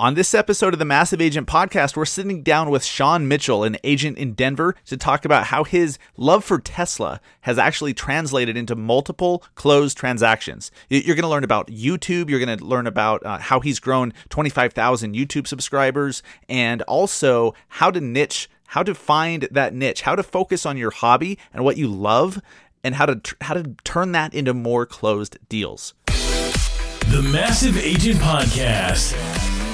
On this episode of the Massive Agent Podcast, we're sitting down with Sean Mitchell, an agent in Denver, to talk about how his love for Tesla has actually translated into multiple closed transactions. You're going to learn about YouTube, you're going to learn about uh, how he's grown 25,000 YouTube subscribers, and also how to niche, how to find that niche, how to focus on your hobby and what you love, and how to how to turn that into more closed deals. The Massive Agent Podcast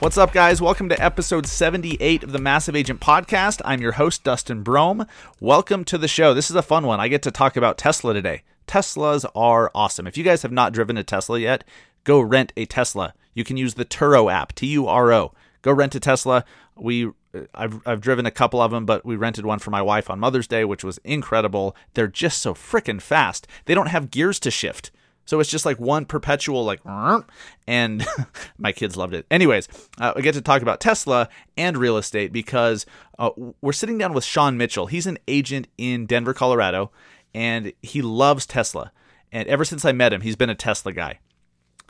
What's up, guys? Welcome to episode 78 of the Massive Agent Podcast. I'm your host, Dustin Brohm. Welcome to the show. This is a fun one. I get to talk about Tesla today. Teslas are awesome. If you guys have not driven a Tesla yet, go rent a Tesla. You can use the Turo app, T U R O. Go rent a Tesla. We uh, I've I've driven a couple of them, but we rented one for my wife on Mother's Day, which was incredible. They're just so freaking fast. They don't have gears to shift. So it's just like one perpetual like, and my kids loved it. Anyways, uh, I get to talk about Tesla and real estate because uh, we're sitting down with Sean Mitchell. He's an agent in Denver, Colorado, and he loves Tesla. And ever since I met him, he's been a Tesla guy.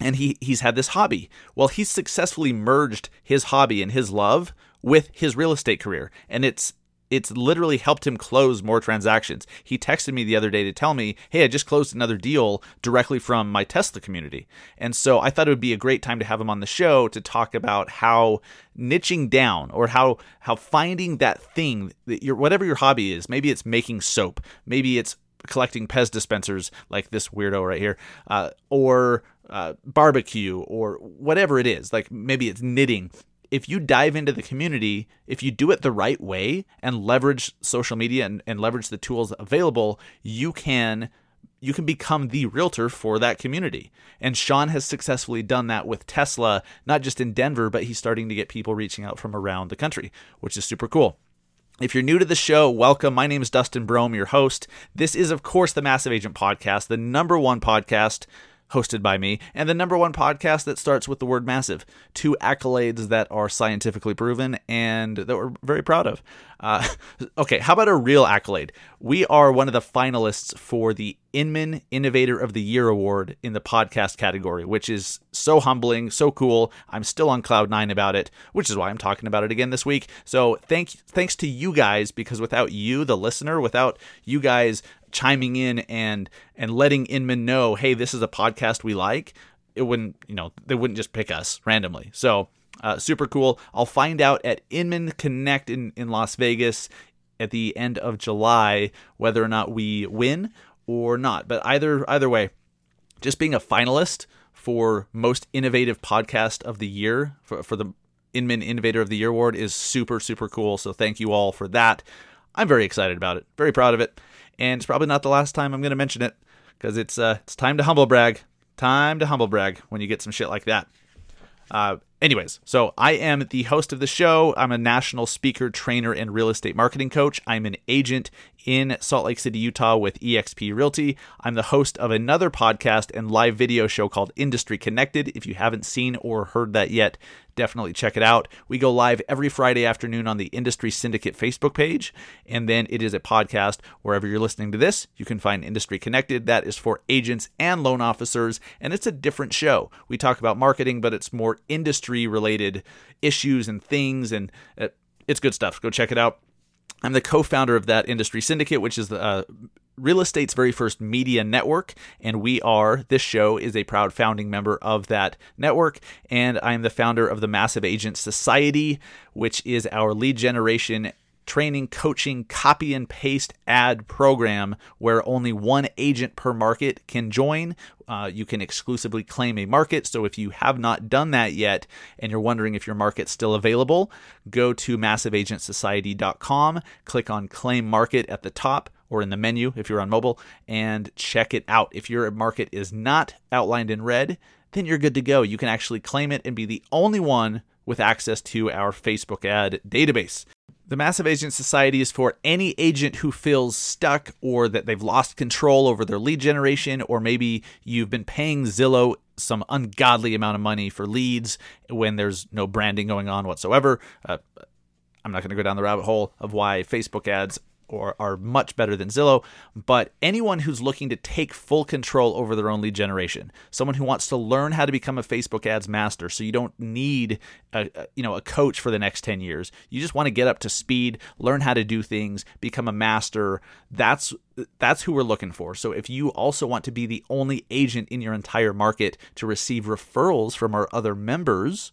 And he he's had this hobby. Well, he's successfully merged his hobby and his love with his real estate career, and it's it's literally helped him close more transactions. He texted me the other day to tell me, hey, I just closed another deal directly from my Tesla community. And so I thought it would be a great time to have him on the show to talk about how niching down or how how finding that thing that your whatever your hobby is, maybe it's making soap, maybe it's collecting Pez dispensers like this weirdo right here, uh, or uh, barbecue or whatever it is. Like maybe it's knitting if you dive into the community, if you do it the right way and leverage social media and, and leverage the tools available, you can you can become the realtor for that community. And Sean has successfully done that with Tesla, not just in Denver, but he's starting to get people reaching out from around the country, which is super cool. If you're new to the show, welcome. My name is Dustin Brohm, your host. This is, of course, the Massive Agent Podcast, the number one podcast hosted by me, and the number one podcast that starts with the word massive. Two accolades that are scientifically proven and that we're very proud of. Uh, okay, how about a real accolade? We are one of the finalists for the Inman Innovator of the Year award in the podcast category, which is so humbling, so cool. I'm still on cloud nine about it, which is why I'm talking about it again this week. So thank thanks to you guys because without you, the listener, without you guys chiming in and and letting Inman know, hey, this is a podcast we like, it wouldn't, you know, they wouldn't just pick us randomly. So uh, super cool. I'll find out at Inman Connect in, in Las Vegas at the end of July whether or not we win or not. But either either way, just being a finalist for most innovative podcast of the year for, for the Inman Innovator of the Year award is super super cool. So thank you all for that. I'm very excited about it. Very proud of it and it's probably not the last time I'm going to mention it because it's uh, it's time to humble brag. Time to humble brag when you get some shit like that. Uh, anyways, so I am the host of the show. I'm a national speaker, trainer, and real estate marketing coach. I'm an agent in Salt Lake City, Utah with eXp Realty. I'm the host of another podcast and live video show called Industry Connected. If you haven't seen or heard that yet, definitely check it out. We go live every Friday afternoon on the Industry Syndicate Facebook page, and then it is a podcast wherever you're listening to this. You can find Industry Connected. That is for agents and loan officers, and it's a different show. We talk about marketing, but it's more industry related issues and things, and uh, it's good stuff. Go check it out. I'm the co founder of that industry syndicate, which is the uh, real estate's very first media network. And we are, this show is a proud founding member of that network. And I'm the founder of the Massive Agent Society, which is our lead generation training, coaching, copy and paste ad program where only one agent per market can join. Uh, you can exclusively claim a market. So if you have not done that yet and you're wondering if your market's still available, go to massiveagentsociety.com, click on claim market at the top or in the menu if you're on mobile, and check it out. If your market is not outlined in red, then you're good to go. You can actually claim it and be the only one with access to our Facebook ad database. The Massive Agent Society is for any agent who feels stuck or that they've lost control over their lead generation, or maybe you've been paying Zillow some ungodly amount of money for leads when there's no branding going on whatsoever. Uh, I'm not going to go down the rabbit hole of why Facebook ads or are much better than Zillow, but anyone who's looking to take full control over their own lead generation, someone who wants to learn how to become a Facebook ads master, so you don't need a, you know a coach for the next 10 years. You just want to get up to speed, learn how to do things, become a master. That's that's who we're looking for. So if you also want to be the only agent in your entire market to receive referrals from our other members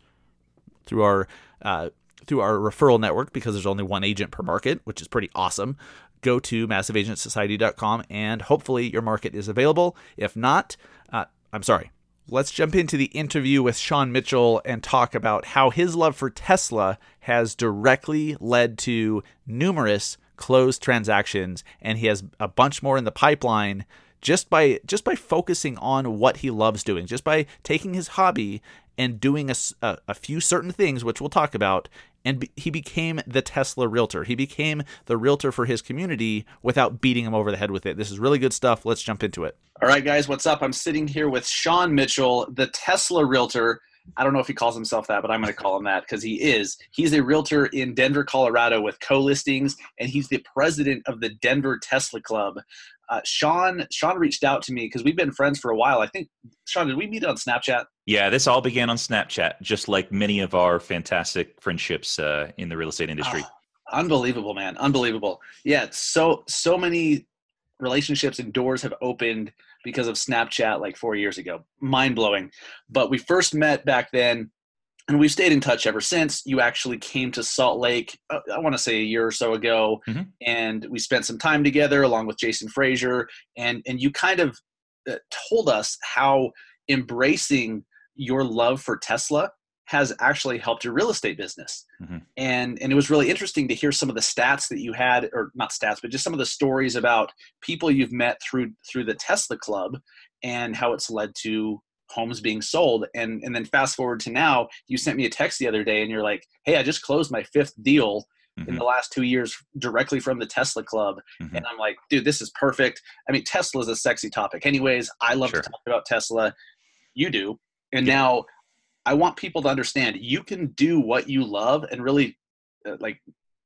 through our uh, through our referral network because there's only one agent per market, which is pretty awesome. Go to massiveagentsociety.com and hopefully your market is available. If not, uh, I'm sorry. Let's jump into the interview with Sean Mitchell and talk about how his love for Tesla has directly led to numerous closed transactions, and he has a bunch more in the pipeline just by just by focusing on what he loves doing, just by taking his hobby and doing a, a, a, few certain things, which we'll talk about. And be, he became the Tesla realtor. He became the realtor for his community without beating him over the head with it. This is really good stuff. Let's jump into it. All right, guys, what's up? I'm sitting here with Sean Mitchell, the Tesla realtor. I don't know if he calls himself that, but I'm going to call him that because he is. He's a realtor in Denver, Colorado with co listings, and he's the president of the Denver Tesla Club. Uh, Sean Sean reached out to me because we've been friends for a while. I think Sean, did we meet on Snapchat? Yeah, this all began on Snapchat, just like many of our fantastic friendships uh, in the real estate industry. Oh, unbelievable, man! Unbelievable. Yeah, so so many relationships and doors have opened because of Snapchat like four years ago. Mind blowing. But we first met back then and we've stayed in touch ever since. You actually came to Salt Lake, uh, I want to say a year or so ago, mm-hmm. and we spent some time together along with Jason Frazier, and and you kind of uh, told us how embracing your love for Tesla has actually helped your real estate business. Mm-hmm. And and it was really interesting to hear some of the stats that you had or not stats but just some of the stories about people you've met through through the Tesla club and how it's led to homes being sold. And and then fast forward to now you sent me a text the other day and you're like hey i just closed my fifth deal mm-hmm. in the last two years directly from the tesla club. Mm-hmm. and i'm like dude this is perfect. I mean tesla is a sexy topic anyways. I love sure. to talk about tesla. You do. And yeah. now i want people to understand you can do what you love and really uh, like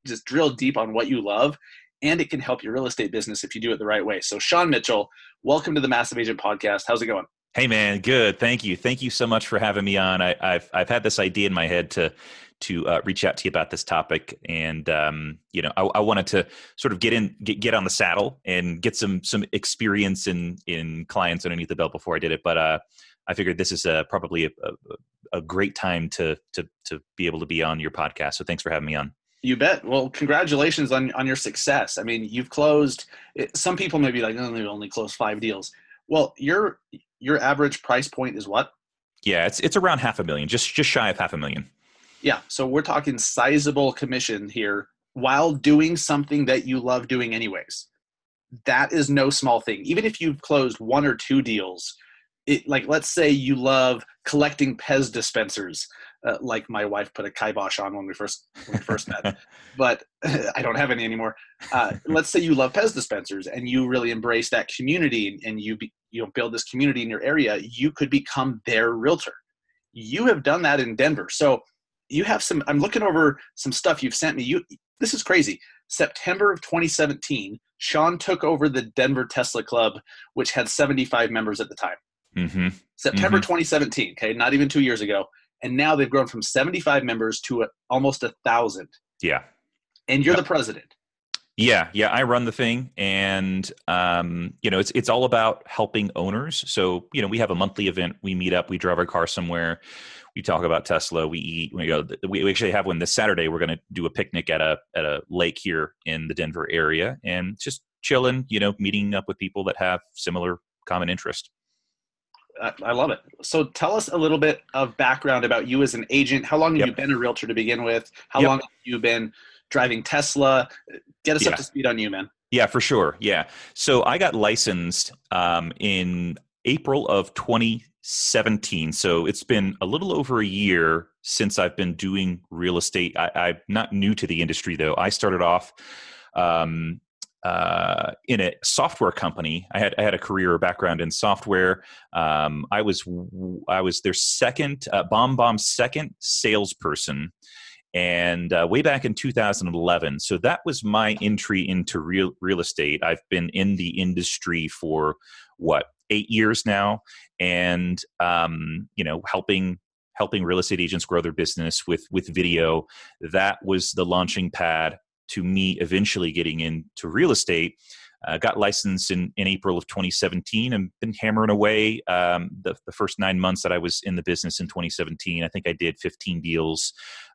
just drill deep on what you love and it can help your real estate business if you do it the right way. So sean mitchell welcome to the massive agent podcast. How's it going Hey man, good. Thank you. Thank you so much for having me on. I, have I've had this idea in my head to to uh, reach out to you about this topic, and um, you know, I, I, wanted to sort of get in, get, get on the saddle, and get some some experience in in clients underneath the belt before I did it. But uh, I figured this is uh, probably a, a, a great time to to to be able to be on your podcast. So thanks for having me on. You bet. Well, congratulations on on your success. I mean, you've closed. Some people may be like, "Oh, they only closed five deals." Well, you're your average price point is what? Yeah, it's it's around half a million, just just shy of half a million. Yeah, so we're talking sizable commission here while doing something that you love doing anyways. That is no small thing. Even if you've closed one or two deals, it, like let's say you love collecting Pez dispensers, uh, like my wife put a kibosh on when we first when we first met, but I don't have any anymore. Uh, let's say you love Pez dispensers and you really embrace that community and you be, you know build this community in your area. You could become their realtor. You have done that in Denver, so you have some. I'm looking over some stuff you've sent me. You this is crazy. September of 2017, Sean took over the Denver Tesla Club, which had 75 members at the time. Mm-hmm. September mm-hmm. 2017. Okay, not even two years ago, and now they've grown from 75 members to a, almost a thousand. Yeah, and you're yep. the president. Yeah, yeah, I run the thing, and um, you know, it's it's all about helping owners. So you know, we have a monthly event. We meet up. We drive our car somewhere. We talk about Tesla. We eat. We go. We actually have one this Saturday. We're going to do a picnic at a at a lake here in the Denver area, and just chilling. You know, meeting up with people that have similar common interest. I love it. So tell us a little bit of background about you as an agent. How long have yep. you been a realtor to begin with? How yep. long have you been driving Tesla? Get us yeah. up to speed on you, man. Yeah, for sure. Yeah. So I got licensed um, in April of 2017. So it's been a little over a year since I've been doing real estate. I, I'm not new to the industry though. I started off um, uh, in a software company. I had I had a career background in software. Um, I was I was their second uh, BombBomb's second salesperson, and uh, way back in 2011. So that was my entry into real real estate. I've been in the industry for what eight years now, and um, you know helping helping real estate agents grow their business with with video. That was the launching pad to me eventually getting into real estate. Uh, got licensed in, in April of 2017 and been hammering away um, the, the first nine months that I was in the business in 2017. I think I did 15 deals,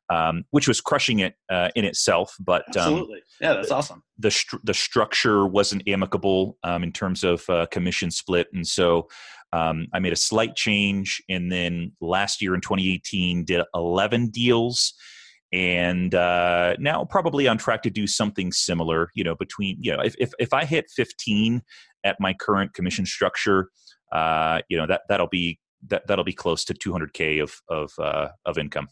um, which was crushing it uh, in itself. But um, absolutely, yeah, that's awesome. The stru- the structure wasn't amicable um, in terms of uh, commission split, and so um, I made a slight change. And then last year in 2018, did 11 deals and uh, now probably on track to do something similar. You know, between you know, if if, if I hit 15 at my current commission structure, uh, you know that that'll be that that'll be close to 200k of of uh, of income.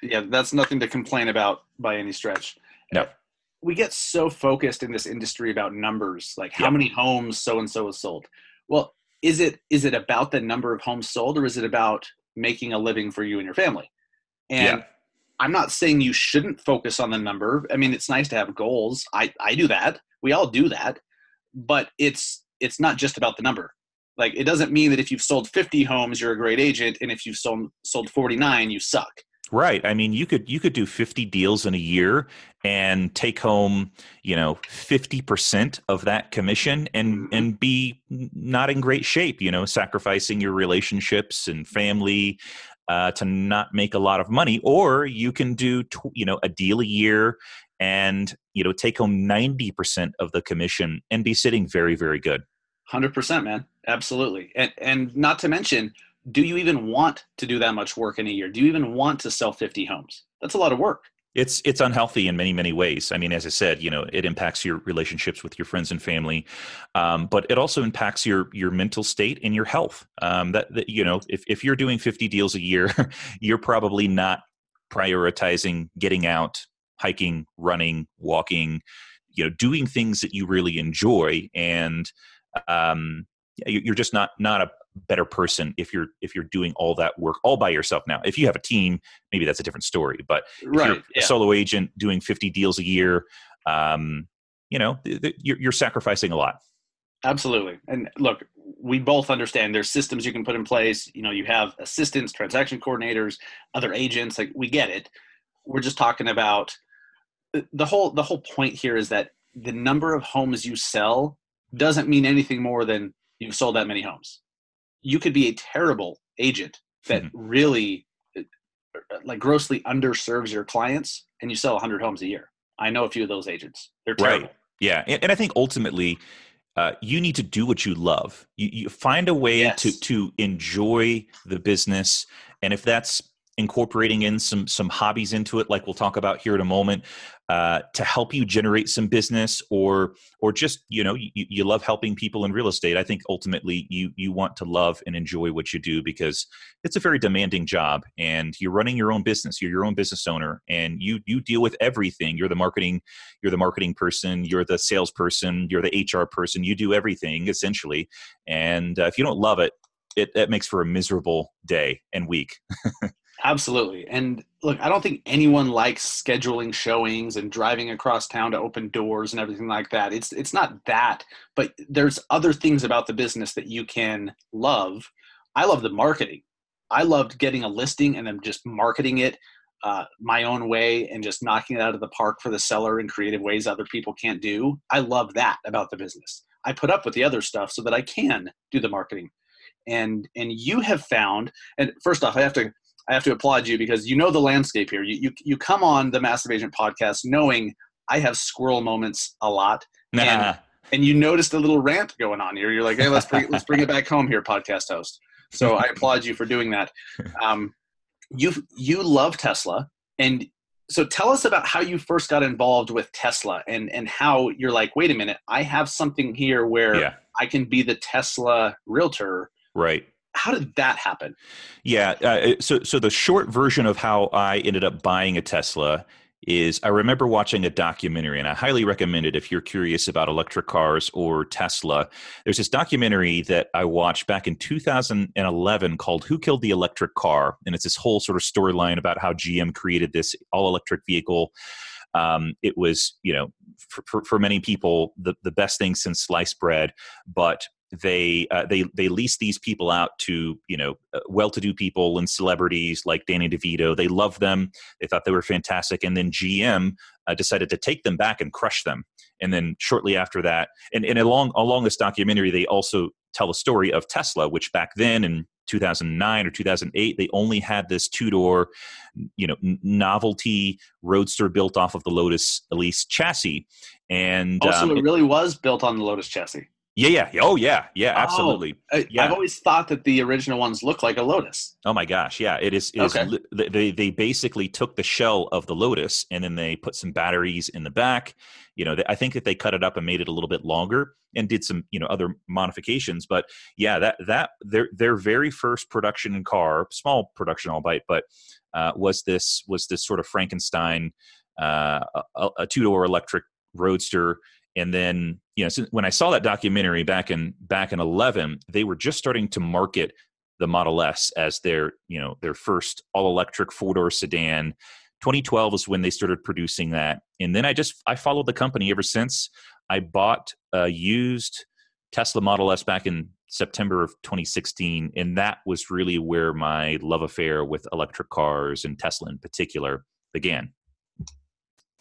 Yeah, that's nothing to complain about by any stretch. No. We get so focused in this industry about numbers, like how many homes so and so has sold. Well, is it is it about the number of homes sold, or is it about making a living for you and your family? And yeah I'm not saying you shouldn't focus on the number. I mean, it's nice to have goals. I, I do that. We all do that. But it's it's not just about the number. Like it doesn't mean that if you've sold 50 homes, you're a great agent, and if you've sold sold 49, you suck. Right. I mean, you could you could do 50 deals in a year and take home, you know, 50% of that commission and mm-hmm. and be not in great shape, you know, sacrificing your relationships and family uh, to not make a lot of money, or you can do tw- you know a deal a year and you know take home ninety percent of the commission and be sitting very very good. Hundred percent, man, absolutely, and and not to mention, do you even want to do that much work in a year? Do you even want to sell fifty homes? That's a lot of work it's it's unhealthy in many many ways. I mean as i said you know it impacts your relationships with your friends and family um, but it also impacts your your mental state and your health. Um, that, that you know if, if you're doing 50 deals a year you're probably not prioritizing getting out hiking running walking you know doing things that you really enjoy. And um, you're just not not a better person if you're if you're doing all that work all by yourself now. If you have a team maybe that's a different story but right, you're yeah. a solo agent doing 50 deals a year um, you know th- th- you're, you're sacrificing a lot. Absolutely and look we both understand there's systems you can put in place you know you have assistants transaction coordinators other agents like we get it. We're just talking about the whole the whole point here is that the number of homes you sell doesn't mean anything more than you've sold that many homes you could be a terrible agent that mm-hmm. really uh, like grossly underserves your clients and you sell 100 homes a year i know a few of those agents they're terrible right. yeah and, and i think ultimately uh, you need to do what you love you, you find a way yes. to to enjoy the business and if that's incorporating in some some hobbies into it like we'll talk about here in a moment uh, to help you generate some business or or just you know you, you love helping people in real estate. I think ultimately you you want to love and enjoy what you do because it's a very demanding job and you're running your own business. You're your own business owner and you you deal with everything. You're the marketing you're the marketing person you're the salesperson you're the hr person. You do everything essentially. And uh, if you don't love it it, it makes for a miserable day and week Absolutely. And look, I don't think anyone likes scheduling showings and driving across town to open doors and everything like that. It's it's not that, but there's other things about the business that you can love. I love the marketing. I loved getting a listing and then just marketing it uh, my own way and just knocking it out of the park for the seller in creative ways other people can't do. I love that about the business. I put up with the other stuff so that I can do the marketing. And and you have found and first off I have to I have to applaud you because you know the landscape here. You you you come on the Massive Agent podcast knowing I have squirrel moments a lot. Nah. And, and you noticed a little rant going on here. You're like, hey, let's bring let's bring it back home here, podcast host. So I applaud you for doing that. Um, you you love Tesla, and so tell us about how you first got involved with Tesla, and and how you're like, wait a minute, I have something here where yeah. I can be the Tesla realtor, right? How did that happen? Yeah. Uh, so, so the short version of how I ended up buying a Tesla is I remember watching a documentary, and I highly recommend it if you're curious about electric cars or Tesla. There's this documentary that I watched back in 2011 called Who Killed the Electric Car? And it's this whole sort of storyline about how GM created this all electric vehicle. Um, it was, you know, for, for, for, many people, the, the best thing since sliced bread. But they uh, they they lease these people out to you know uh, well-to-do people and celebrities like Danny DeVito. They love them. They thought they were fantastic, and then GM uh, decided to take them back and crush them. And then shortly after that, and, and along along this documentary, they also tell a story of Tesla, which back then in 2009 or 2008 they only had this two-door you know novelty roadster built off of the lotus elise chassis and also um, it really was built on the lotus chassis yeah, yeah. Oh, yeah, yeah. Absolutely. Oh, yeah. I've always thought that the original ones look like a Lotus. Oh my gosh, yeah. It is. It okay. Is, they they basically took the shell of the Lotus and then they put some batteries in the back. You know, I think that they cut it up and made it a little bit longer and did some you know other modifications. But yeah, that that their their very first production car, small production albeit, but uh, was this was this sort of Frankenstein, uh, a, a two door electric roadster and then you know when i saw that documentary back in back in 11 they were just starting to market the model s as their you know their first all electric four door sedan 2012 is when they started producing that. And then i just i followed the company ever since. I bought a used tesla model s back in september of 2016 and that was really where my love affair with electric cars and tesla in particular began.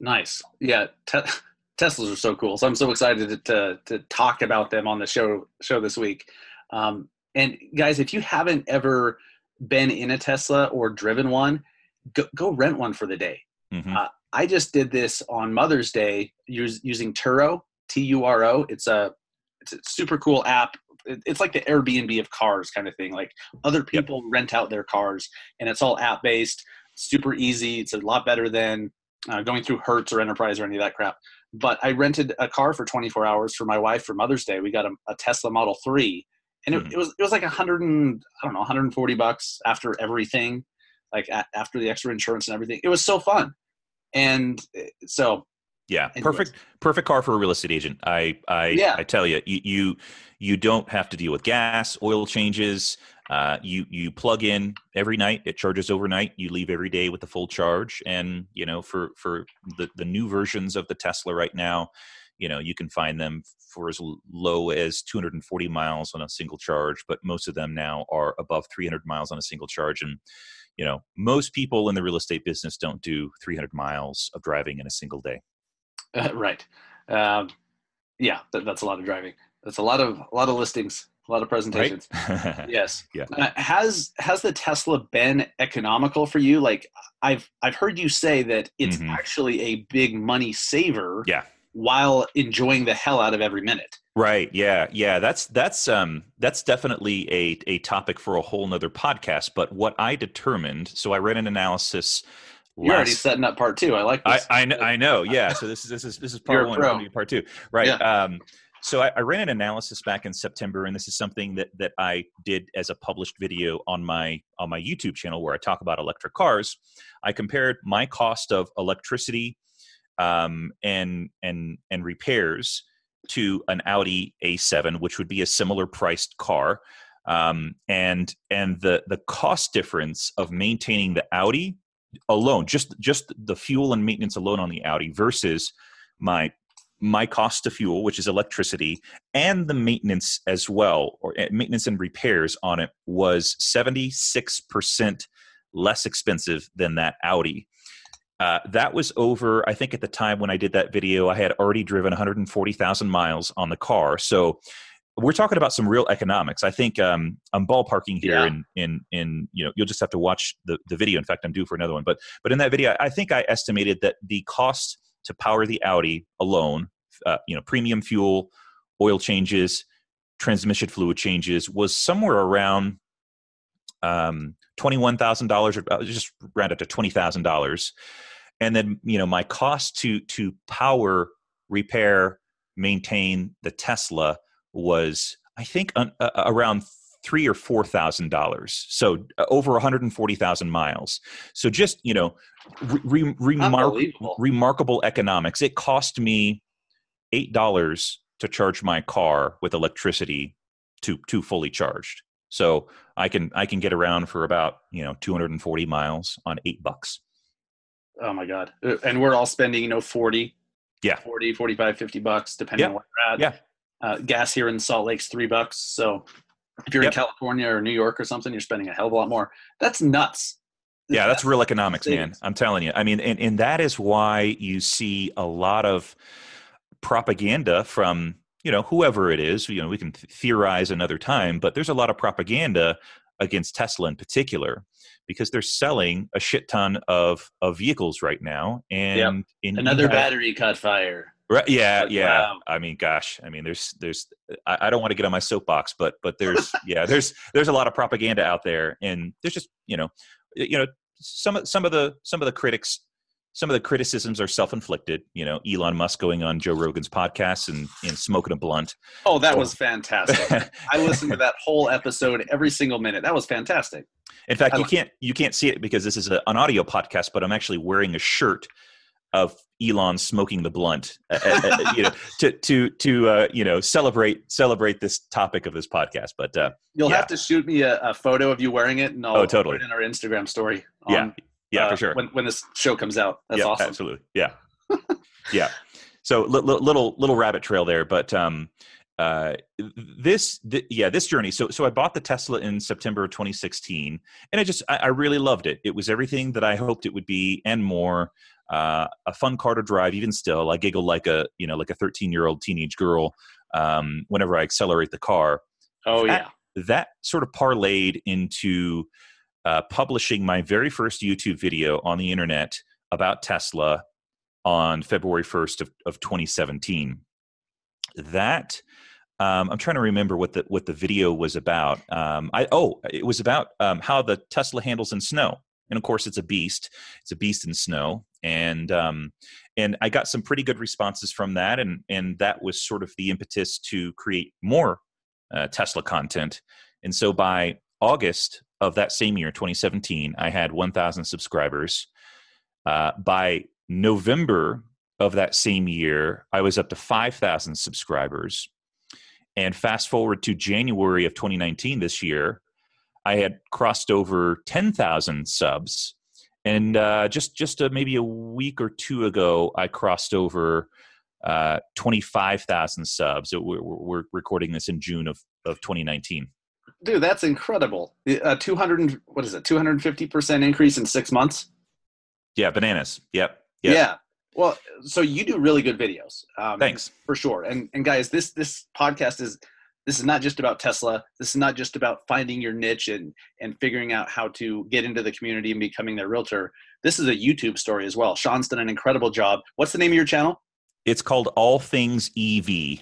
Nice. Yeah te- Teslas are so cool. So I'm so excited to, to, to talk about them on the show show this week. Um, and guys, if you haven't ever been in a Tesla or driven one, go, go rent one for the day. Mm-hmm. Uh, I just did this on Mother's Day use, using Turo, T U R O. It's a it's a super cool app. It's like the Airbnb of cars kind of thing. Like other people yep. rent out their cars, and it's all app based, super easy. It's a lot better than uh, going through Hertz or Enterprise or any of that crap but I rented a car for 24 hours for my wife for Mother's Day. We got a, a Tesla Model 3 and it, mm. it, was, it was like a hundred and I don't know, 140 bucks after everything, like a, after the extra insurance and everything. It was so fun. And eh, so yeah, anyways. perfect, perfect car for a real estate agent. I, I, yeah. I tell you, you, you don't have to deal with gas, oil changes. Uh, you you plug in every night. It charges overnight. You leave every day with the full charge. And you know, for for the the new versions of the Tesla right now, you know, you can find them for as low as 240 miles on a single charge. But most of them now are above 300 miles on a single charge. And you know, most people in the real estate business don't do 300 miles of driving in a single day. Uh, right. Um, yeah, that, that's a lot of driving. That's a lot of a lot of listings, a lot of presentations. Right? yes. Yeah. Uh, has has the Tesla been economical for you? Like I've I've heard you say that it's mm-hmm. actually a big money saver. Yeah. While enjoying the hell out of every minute. Right. Yeah. Yeah. That's that's um that's definitely a a topic for a whole nother podcast. But what I determined, so I read an analysis you're already setting up part two. I like this. I, I, I know. Yeah. So this is this is this is part one. Part two. Right. Yeah. Um, so I, I, ran an analysis back in September, and this is something that that I did as a published video on my on my YouTube channel where I talk about electric cars. I compared my cost of electricity um, and and and repairs to an Audi A7, which would be a similar priced car, um, and and the the cost difference of maintaining the Audi alone, just just the fuel and maintenance alone on the Audi versus my my cost of fuel, which is electricity, and the maintenance as well, or eh, maintenance and repairs on it was 76% less expensive than that Audi. Uh, that was over, I think at the time when I did that video, I had already driven 140,000 miles on the car. So we're talking about some real economics. I think um, I'm ballparking here, yeah. in in in you know you'll just have to watch the the video. In fact, I'm due for another one, but but in that video, I think I estimated that the cost to power the Audi alone uh, you know premium fuel, oil changes, transmission fluid changes was somewhere around um, twenty one thousand dollars, or uh, just round up to twenty thousand dollars, and then you know my cost to to power, repair, maintain the Tesla was I think uh, around three or four thousand dollars. So uh, over one hundred and forty thousand miles. So just you know, re- remark- Unbelievable. remarkable economics. It cost me eight dollars to charge my car with electricity to to fully charged. So I can I can get around for about you know 240 miles on eight bucks. Oh my god. Uh, And we're all spending, you know, 40, Yeah. 40, 45, 50 bucks depending Yeah. on where you're at. Yeah. Uh, gas here in Salt Lake's 3 bucks. So if you're Yep. in California or New York or something, you're spending a hell of a lot more. That's nuts. Yeah, that's real economics, man. I'm telling you. I mean, and, and that is why you see a lot of propaganda from, you know, whoever it is. You know, we can th- theorize another time, but there's a lot of propaganda against Tesla in particular because they're selling a shit ton of, of vehicles right now. And, you Another battery caught fire. Right, yeah, yeah. wow. I mean, gosh, I mean, there's, there's, I, I don't want to get on my soapbox, but, but there's, yeah, there's, there's a lot of propaganda out there, and there's just, you know, you know, some, of some of the, some of the critics, some of the criticisms are self-inflicted. You know, Elon Musk going on Joe Rogan's podcast and, and smoking a blunt. Oh, that was fantastic. I listened to that whole episode every single minute. That was fantastic. In fact, I you like- can't, you can't see it because this is a, an audio podcast, but I'm actually wearing a shirt of Elon smoking the blunt, uh, uh, uh, you know, to to to uh, you know celebrate celebrate this topic of this podcast. But uh, You'll Yeah. have to shoot me a, a photo of you wearing it, and I'll Oh, totally. put it in our Instagram story. on, yeah, uh, for sure. When, when this show comes out, that's yeah, awesome. absolutely. Yeah, yeah. So li- li- little little rabbit trail there, but um, uh, this th- yeah this journey. So so I bought the Tesla in September of 2016, and I just I, I really loved it. It was everything that I hoped it would be and more. Uh, a fun car to drive. Even still, I giggle like a you know like a 13 year old teenage girl um, whenever I accelerate the car. Oh That- yeah. that sort of parlayed into uh, publishing my very first YouTube video on the internet about Tesla on February 1st of, of 2017. That um, I'm trying to remember what the what the video was about. Um, I oh, it was about um, how the Tesla handles in snow, and of course, it's a beast. It's a beast in snow, and um, and I got some pretty good responses from that, and and that was sort of the impetus to create more uh, Tesla content. And so by August of that same year, 2017, I had 1,000 subscribers. Uh, by November of that same year, I was up to 5,000 subscribers. And fast forward to January of 2019, this year, I had crossed over 10,000 subs. And uh, just just uh maybe a week or two ago, I crossed over uh, 25,000 subs. We're, we're recording this in June of, of 2019. Dude, that's incredible. Uh, 200, what is it? 250% increase in six months? Yeah, bananas. Yep. Yeah. Well, so you do really good videos. Um, Thanks. for sure. And and guys, this this podcast is this is not just about Tesla. This is not just about finding your niche and and figuring out how to get into the community and becoming their realtor. This is a YouTube story as well. Sean's done an incredible job. What's the name of your channel? It's called All Things EV.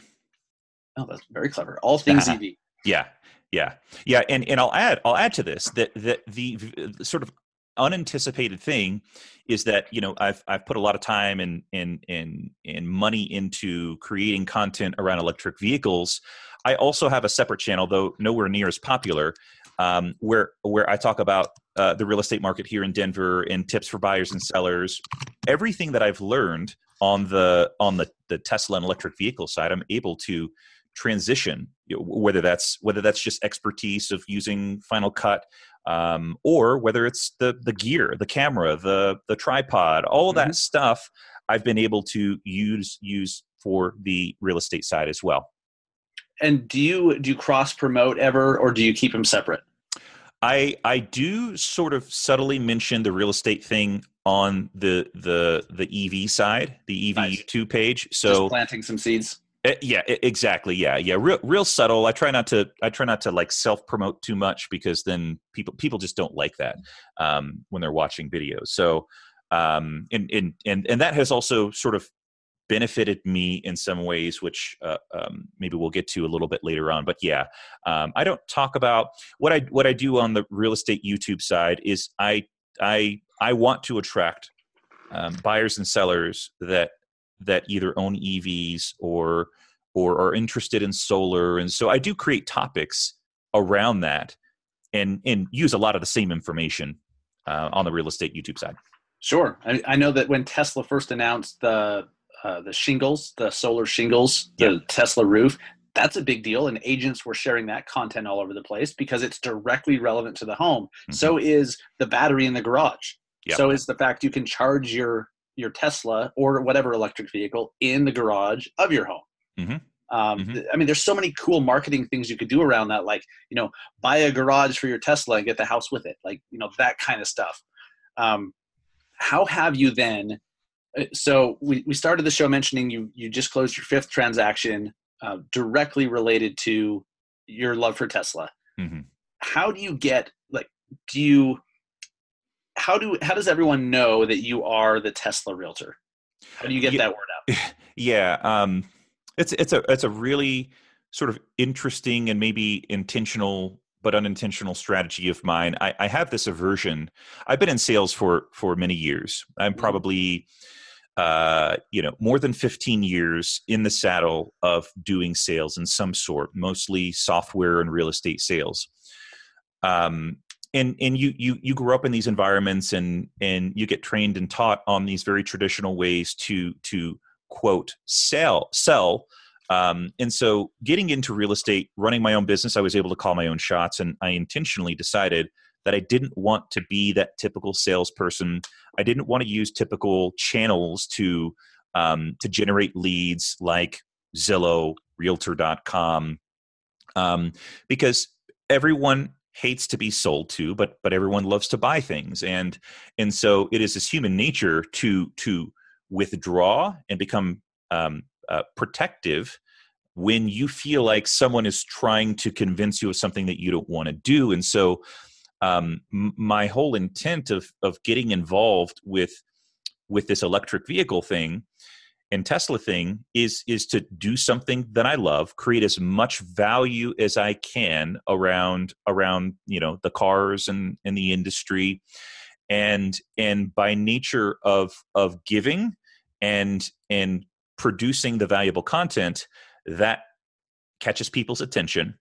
Oh, that's very clever. All things EV. Yeah, yeah, yeah. And and I'll add I'll add to this that that the v- sort of unanticipated thing is that you know I've I've put a lot of time and and and and money into creating content around electric vehicles. I also have a separate channel, though nowhere near as popular, um, where where I talk about uh, the real estate market here in Denver and tips for buyers and sellers. Everything that I've learned on the on the the Tesla and electric vehicle side, I'm able to transition you know, whether that's whether that's just expertise of using final cut um, or whether it's the the gear the camera the the tripod all that stuff i've been able to use use for the real estate side as well And do you do you cross promote ever, or do you keep them separate? i i do sort of subtly mention the real estate thing on the the the ev side the ev Nice. youtube page Just so planting some seeds. Uh, yeah, e- exactly. Yeah, yeah. Real, real subtle. I try not to. I try not to like self promote too much because then people people just don't like that um, when they're watching videos. So, um, and and and and that has also sort of benefited me in some ways, which uh, um, maybe we'll get to a little bit later on. But yeah, um, I don't talk about what I what I do on the real estate YouTube side. Is I I I want to attract um, buyers and sellers that that either own EVs or or are interested in solar and so I do create topics around that and and use a lot of the same information uh, on the real estate YouTube side. Sure, I, I know that when Tesla first announced the uh, the shingles, the solar shingles, the Yep. Tesla roof, that's a big deal, and agents were sharing that content all over the place because it's directly relevant to the home. Mhm. So is the battery in the garage. Yep. So is the fact you can charge your your Tesla or whatever electric vehicle in the garage of your home. Mhm. Um, Mhm. I mean, there's so many cool marketing things you could do around that, like you know, buy a garage for your Tesla and get the house with it, like you know that kind of stuff. Um, how have you then? uh, So we, we started the show mentioning you you just closed your fifth transaction uh, directly related to your love for Tesla. Mhm. How do you get like? Do you? How do how does everyone know that you are the Tesla realtor? How do you get Yeah. that word out? Yeah, um, it's it's a it's a really sort of interesting and maybe intentional but unintentional strategy of mine. I, I have this aversion. I've been in sales for for many years. I'm Mhm. probably uh, you know more than 15 years in the saddle of doing sales in some sort, mostly software and real estate sales. Um, and and you you you grew up in these environments and and you get trained and taught on these very traditional ways to to quote sell sell. Um, and so getting into real estate running my own business i was able to call my own shots and i intentionally decided that i didn't want to be that typical salesperson. I didn't want to use typical channels to um, to generate leads like zillow realtor.com um, because everyone hates to be sold to but but everyone loves to buy things. And and so it is this human nature to to withdraw and become um, uh, protective when you feel like someone is trying to convince you of something that you don't want to do. And so um, my whole intent of of getting involved with with this electric vehicle thing and Tesla thing is is to do something that I love, create as much value as I can around around you know the cars and and the industry, and and by nature of of giving and and producing the valuable content that catches people's attention,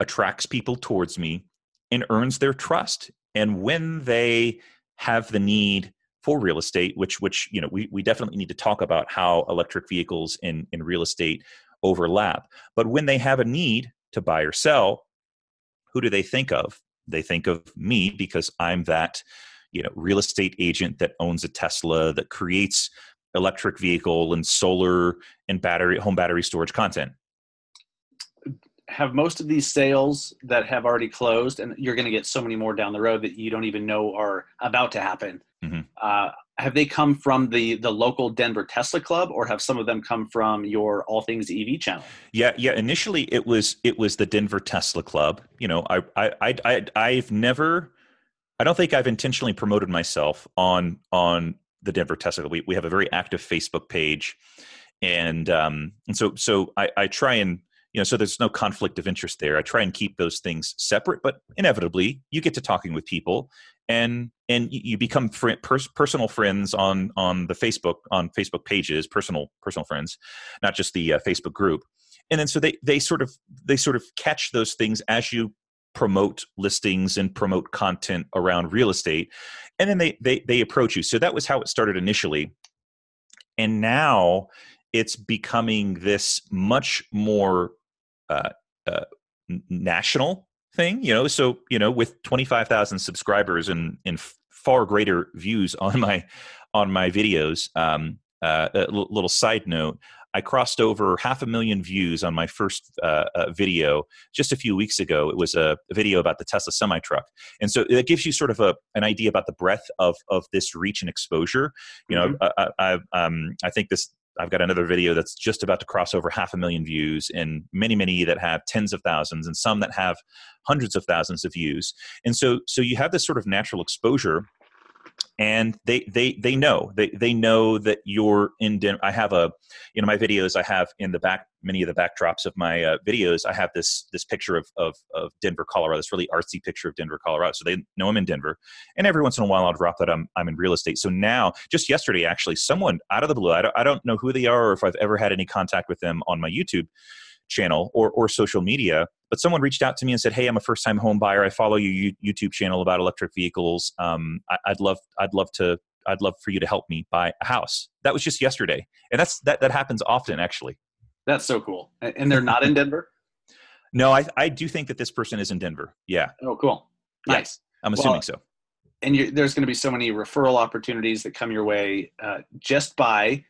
attracts people towards me, and earns their trust. And when they have the need for real estate, which which you know we, we definitely need to talk about how electric vehicles in, in real estate overlap. But when they have a need to buy or sell, who do they think of? They think of me because I'm that you know real estate agent that owns a Tesla that creates electric vehicle and solar and battery home battery storage content. Have most of these sales that have already closed, and you're going to get so many more down the road that you don't even know are about to happen. Mhm. Uh, have they come from the the local Denver Tesla Club, or have some of them come from your All Things EV channel? Yeah, yeah. Initially, it was it was the Denver Tesla Club. You know, I I I, I I've never, I don't think I've intentionally promoted myself on on the Denver Tesla. We we have a very active Facebook page, and um and so so I I try and you know so there's no conflict of interest there. I try and keep those things separate, but inevitably you get to talking with people and and you become fri pers- personal friends on on the Facebook on Facebook pages, personal personal friends, not just the uh, Facebook group. And then so they they sort of they sort of catch those things as you promote listings and promote content around real estate and then they they they approach you. So that was how it started initially. And now it's becoming this much more uh, uh, national thing you know so you know with 25,000 subscribers and and far greater views on my on my videos um uh, a l- little side note I crossed over half a million views on my first uh, uh, video just a few weeks ago. It was a, video about the Tesla semi truck, and so it gives you sort of a, an idea about the breadth of of this reach and exposure. You know, I, I, I, um, I think this. I've got another video that's just about to cross over half a million views, and many, many that have tens of thousands, and some that have hundreds of thousands of views. And so, so you have this sort of natural exposure and they they they know they they know that you're in Denver. I have a you know my videos I have in the back many of the backdrops of my uh, videos I have this this picture of, of of Denver Colorado this really artsy picture of Denver Colorado so they know I'm in Denver and every once in a while I'll drop that I'm I'm in real estate so now just yesterday actually someone out of the blue I don't, I don't know who they are or if I've ever had any contact with them on my YouTube channel or or social media but someone reached out to me and said, "Hey, I'm a first time home buyer. I follow your YouTube channel about electric vehicles. Um, I, I'd love I'd love to I'd love for you to help me buy a house." That was just yesterday, and that's that that happens often actually. That's so cool. And they're not in Denver. No, I I do think that this person is in Denver. Yeah. Oh, cool. Nice. Yeah, I'm assuming well, so. And there's going to be so many referral opportunities that come your way uh, just by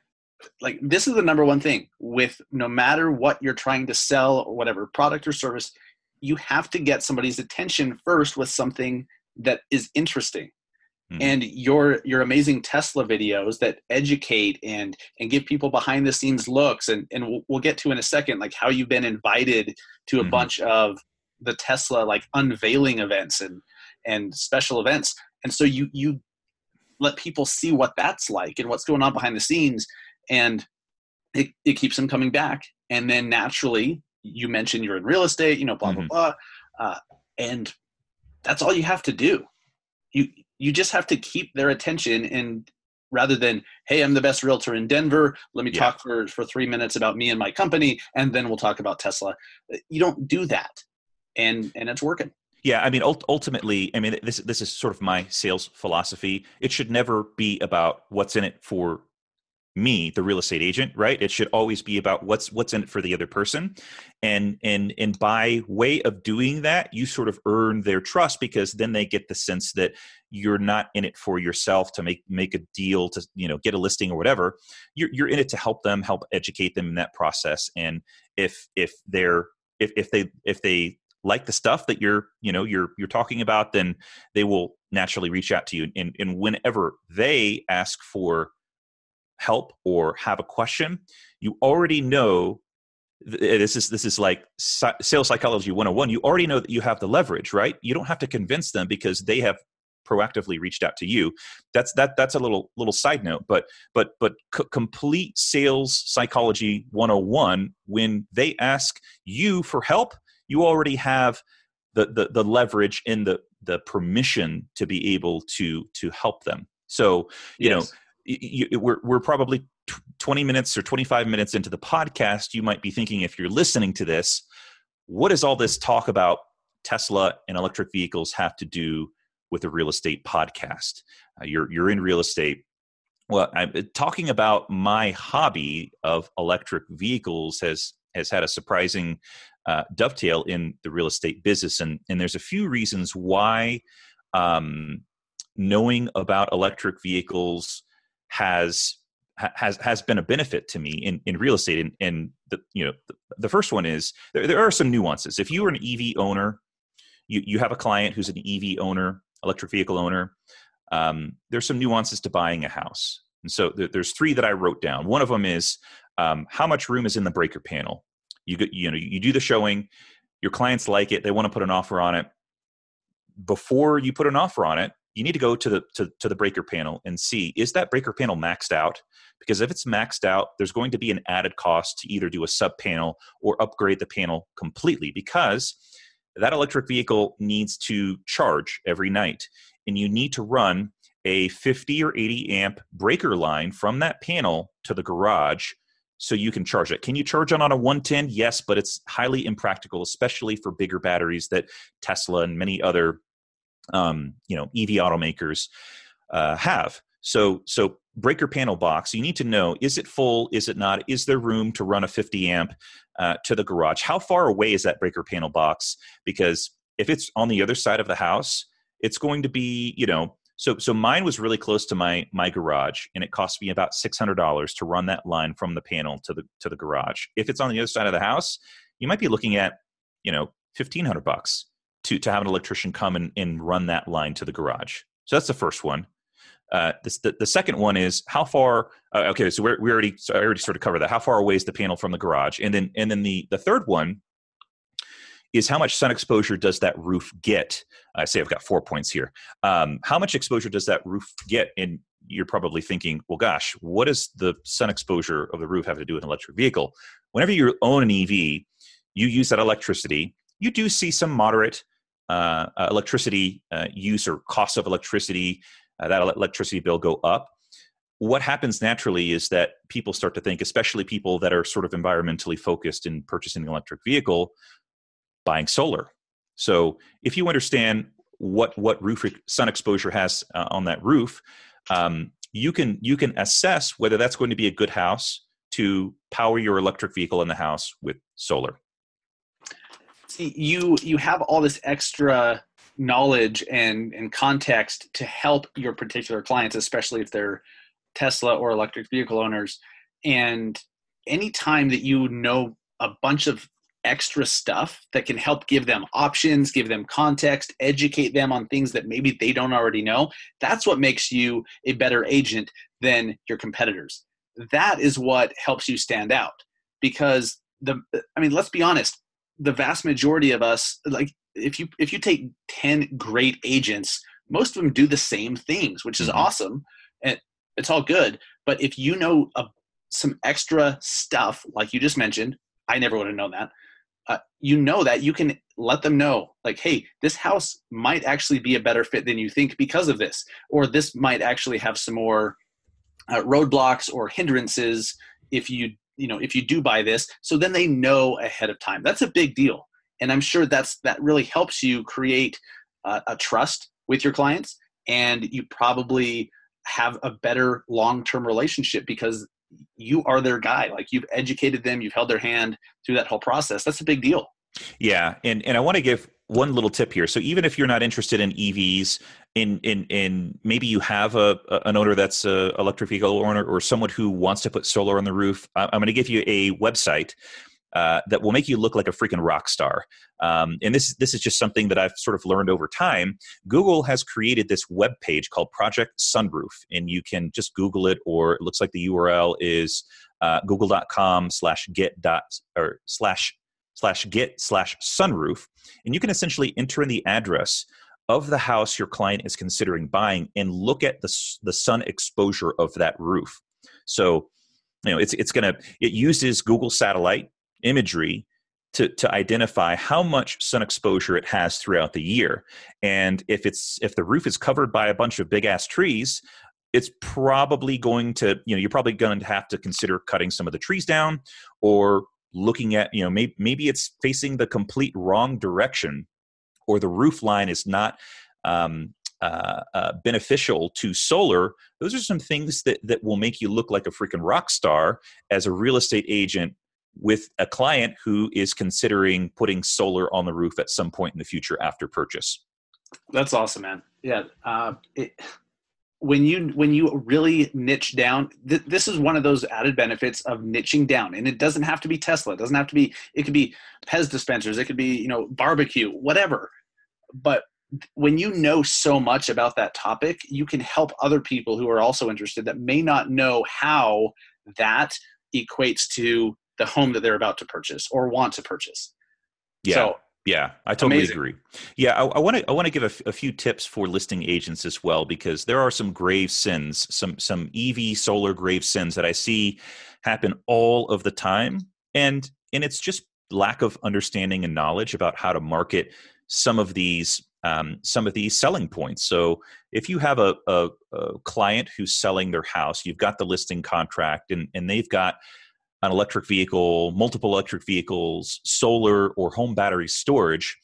like this is the number one thing with no matter what you're trying to sell or whatever product or service you have to get somebody's attention first with something that is interesting mm-hmm. and your your amazing tesla videos that educate and and give people behind the scenes looks and and we'll, we'll get to in a second like how you've been invited to a mm-hmm. bunch of the tesla like unveiling events and and special events and so you you let people see what that's like and what's going on behind the scenes and it, it keeps them coming back. And then naturally you mentioned you're in real estate you know blah mm-hmm. blah. Blah uh, and that's all you have to do. You you just have to keep their attention and rather than hey i'm the best realtor in denver. Let me yeah. talk for for three minutes about me and my company and then we'll talk about tesla. You don't do that. And and it's working. Yeah, I mean, ultimately, I mean, this this is sort of my sales philosophy. It should never be about what's in it for me the real estate agent right? It should always be about what's what's in it for the other person. And and and by way of doing that you sort of earn their trust because then they get the sense that you're not in it for yourself to make make a deal to you know get a listing or whatever. You're you're in it to help them help educate them in that process. And if if they're if if they if they like the stuff that you're you know you're you're talking about then they will naturally reach out to you. And and whenever they ask for help or have a question, you already know eh, this is this is like sales psychology 101 you already know that you have the leverage right? You don't have to convince them because they have proactively reached out to you. That's that that's a little little side note but but but c- complete sales psychology 101 when they ask you for help you already have the the, the leverage in the the permission to be able to to help them. So you yes. know you, we're, we're probably 20 minutes or 25 minutes into the podcast you might be thinking if you're listening to this what does all this talk about tesla and electric vehicles have to do with a real estate podcast? Uh, you're, you're in real estate. Well i'm uh, talking about my hobby of electric vehicles has has had a surprising uh, dovetail in the real estate business. And and there's a few reasons why um, knowing about electric vehicles has has has been a benefit to me in, in real estate. And, and the you know the, the first one is there, there are some nuances. If you are an ev owner you, you have a client who's an ev owner electric vehicle owner um, there's some nuances to buying a house. And so there, there's three that i wrote down. One of them is um, how much room is in the breaker panel? You get you know you do the showing your clients like it they want to put an offer on it. Before you put an offer on it you need to go to the to, to the breaker panel and see is that breaker panel maxed out because if it's maxed out there's going to be an added cost to either do a sub panel or upgrade the panel completely because that electric vehicle needs to charge every night and you need to run a 50 or 80 amp breaker line from that panel to the garage so you can charge it. Can you charge it on a 110? Yes, but it's highly impractical, especially for bigger batteries that Tesla and many other um, you know EV automakers uh, have. So so breaker panel box. You need to know: is it full? Is it not? Is there room to run a 50 amp uh, to the garage? How far away is that breaker panel box? Because if it's on the other side of the house, it's going to be you know. So so mine was really close to my my garage, and it cost me about six hundred dollars to run that line from the panel to the to the garage. If it's on the other side of the house, you might be looking at you know fifteen hundred bucks to to have an electrician come and, and run that line to the garage. So that's the first one. Uh, this, the, the second one is how far. Uh, okay, so we're, we already so I already sort of covered that. How far away is the panel from the garage? And then and then the the third one is how much sun exposure does that roof get? I say I've got four points here. Um, how much exposure does that roof get? And you're probably thinking, well, gosh, what does the sun exposure of the roof have to do with an electric vehicle? Whenever you own an EV, you use that electricity. You do see some moderate uh, uh, electricity uh, use or cost of electricity, uh, that electricity bill go up. What happens naturally is that people start to think, especially people that are sort of environmentally focused in purchasing an electric vehicle, buying solar. So if you understand what what roof sun exposure has uh, on that roof, um, you can you can assess whether that's going to be a good house to power your electric vehicle in the house with solar. You you have all this extra knowledge and and context to help your particular clients, especially if they're Tesla or electric vehicle owners. And anytime that you know a bunch of extra stuff that can help give them options, give them context, educate them on things that maybe they don't already know, that's what makes you a better agent than your competitors. That is what helps you stand out because the I mean, let's be honest, the vast majority of us like if you if you take 10 great agents, most of them do the same things, which is mm-hmm. awesome and it's all good, but if you know a, some extra stuff like you just mentioned, I never would have known that uh, you know that you can let them know like hey this house might actually be a better fit than you think because of this or this might actually have some more uh, roadblocks or hindrances if you you know if you do buy this so then they know ahead of time that's a big deal and i'm sure that's that really helps you create uh, a trust with your clients and you probably have a better long-term relationship because you are their guy. Like you've educated them, you've held their hand through that whole process. That's a big deal. Yeah, and and I want to give one little tip here. So even if you're not interested in EVs, in in in maybe you have a, an owner that's a electric vehicle owner or someone who wants to put solar on the roof, I'm going to give you a website uh, that will make you look like a freaking rock star. Um, and this this is just something that I've sort of learned over time. Google has created this web page called Project Sunroof, and you can just Google it, or it looks like the URL is uh, google.com slash get dot or slash slash get slash sunroof, and you can essentially enter in the address of the house your client is considering buying and look at the the sun exposure of that roof. So you know it's it's going to it uses google satellite imagery to, to identify how much sun exposure it has throughout the year. And if it's if the roof is covered by a bunch of big ass trees, it's probably going to, you know, you're probably going to have to consider cutting some of the trees down or looking at, you know, maybe maybe it's facing the complete wrong direction or the roof line is not um, uh, uh, beneficial to solar, those are some things that, that will make you look like a freaking rock star as a real estate agent with a client who is considering putting solar on the roof at some point in the future after purchase. That's awesome, man. Yeah. Uh, it, when you when you really niche down th- this is one of those added benefits of niching down and it doesn't have to be tesla it doesn't have to be it could be pez dispensers it could be you know barbecue whatever but when you know so much about that topic you can help other people who are also interested that may not know how that equates to the home that they're about to purchase or want to purchase. Yeah. So, yeah, I totally amazing. agree. Yeah, I want to I want to give a, f- a few tips for listing agents as well because there are some grave sins, some some EV solar grave sins that I see happen all of the time, and and it's just lack of understanding and knowledge about how to market some of these um, some of these selling points. So if you have a, a, a client who's selling their house, you've got the listing contract, and and they've got an electric vehicle, multiple electric vehicles, solar, or home battery storage.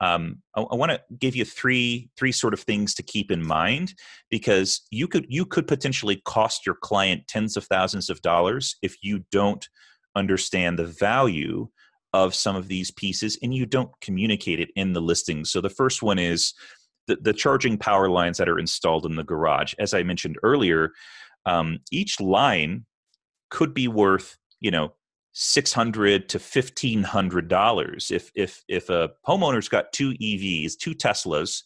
Um, I, I want to give you three three sort of things to keep in mind because you could you could potentially cost your client tens of thousands of dollars if you don't understand the value of some of these pieces and you don't communicate it in the listing. So the first one is the, the charging power lines that are installed in the garage. As I mentioned earlier, um, each line could be worth you know six hundred to fifteen hundred dollars. If if if a homeowner's got two EVs, two Teslas,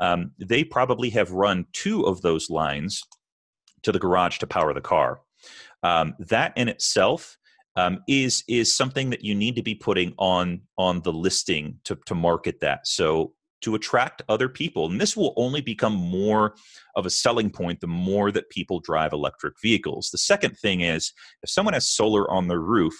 um, they probably have run two of those lines to the garage to power the car. Um, that in itself um, is is something that you need to be putting on on the listing to to market that. So to attract other people. And this will only become more of a selling point the more that people drive electric vehicles. The second thing is if someone has solar on their roof,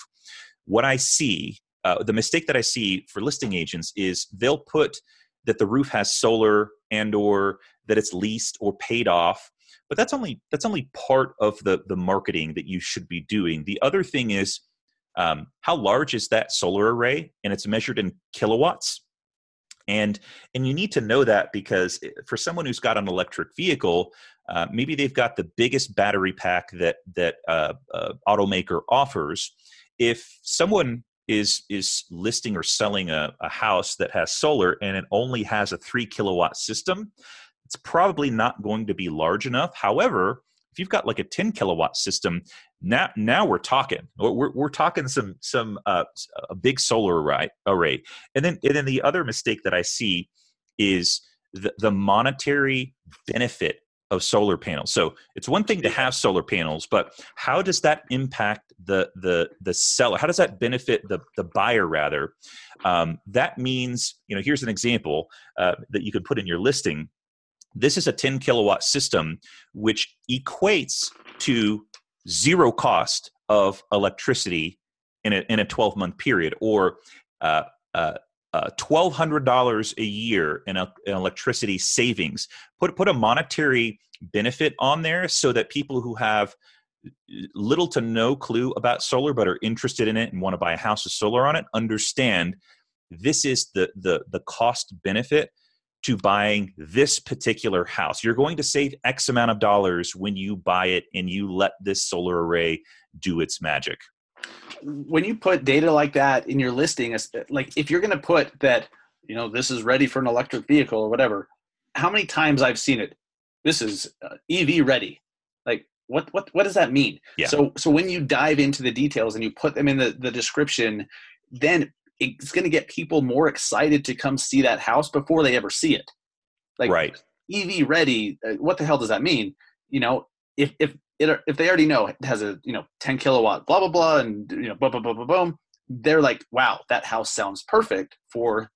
what I see, uh, the mistake that I see for listing agents is they'll put that the roof has solar and or that it's leased or paid off but that's only that's only part of the the marketing that you should be doing the other thing is um, how large is that solar array, and it's measured in kilowatts. And and you need to know that because eh, for someone who's got an electric vehicle, uh, maybe they've got the biggest battery pack that that uh, uh, automaker offers. If someone is is listing or selling a, a house that has solar and it only has a three kilowatt system, it's probably not going to be large enough. However, if you've got like a 10 kilowatt system, now now we're talking. We're, we're talking some some uh, a big solar array, array. And then and then the other mistake that I see is the, the monetary benefit of solar panels. So it's one thing to have solar panels, but how does that impact the the the seller? How does that benefit the the buyer rather? Um, that means you know here's an example uh, that you could put in your listing. This is a 10 kilowatt system, which equates to zero cost of electricity in a in a 12 month period, or uh, uh, uh, $1,200 a year in, a, in, electricity savings. Put, put a monetary benefit on there so that people who have little to no clue about solar but are interested in it and want to buy a house with solar on it understand this is the, the, the cost benefit to buying this particular house. You're going to save X amount of dollars when you buy it and you let this solar array do its magic when you put data like that in your listing, like if you're going to put that, you know, this is ready for an electric vehicle or whatever, how many times I've seen it? This is uh, EV ready. Like what what what does that mean? Yeah. So so when you dive into the details and you put them in the, the description, then it's going to get people more excited to come see that house before they ever see it. Like right. EV ready. Uh, what the hell does that mean? You know, if if it, if they already know it has a you know 10 kilowatt blah blah blah and you know boom boom boom boom boom they're like wow that house sounds perfect for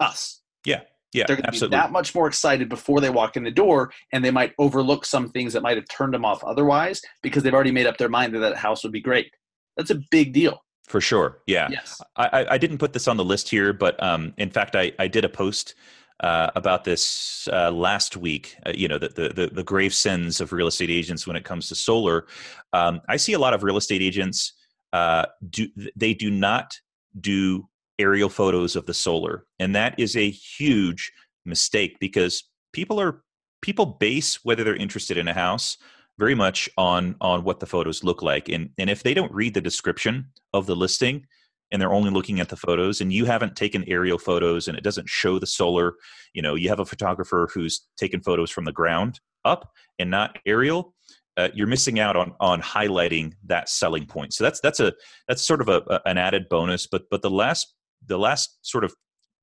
us yeah yeah they're going to be that much more excited before they walk in the door and they might overlook some things that might have turned them off otherwise because they've already made up their mind that that house would be great that's a big deal for sure yeah yes i i didn't put this on the list here but um in fact i i did a post uh, about this uh, last week. Uh, you know, the, the, the grave sins of real estate agents when it comes to solar. Um, I see a lot of real estate agents uh, do they do not do aerial photos of the solar, and that is a huge mistake because people are people base whether they're interested in a house very much on on what the photos look like, and and if they don't read the description of the listing and they're only looking at the photos and you haven't taken aerial photos and it doesn't show the solar you know you have a photographer who's taken photos from the ground up and not aerial uh, you're missing out on on highlighting that selling point. So that's that's a that's sort of a, a, an added bonus. But but the last the last sort of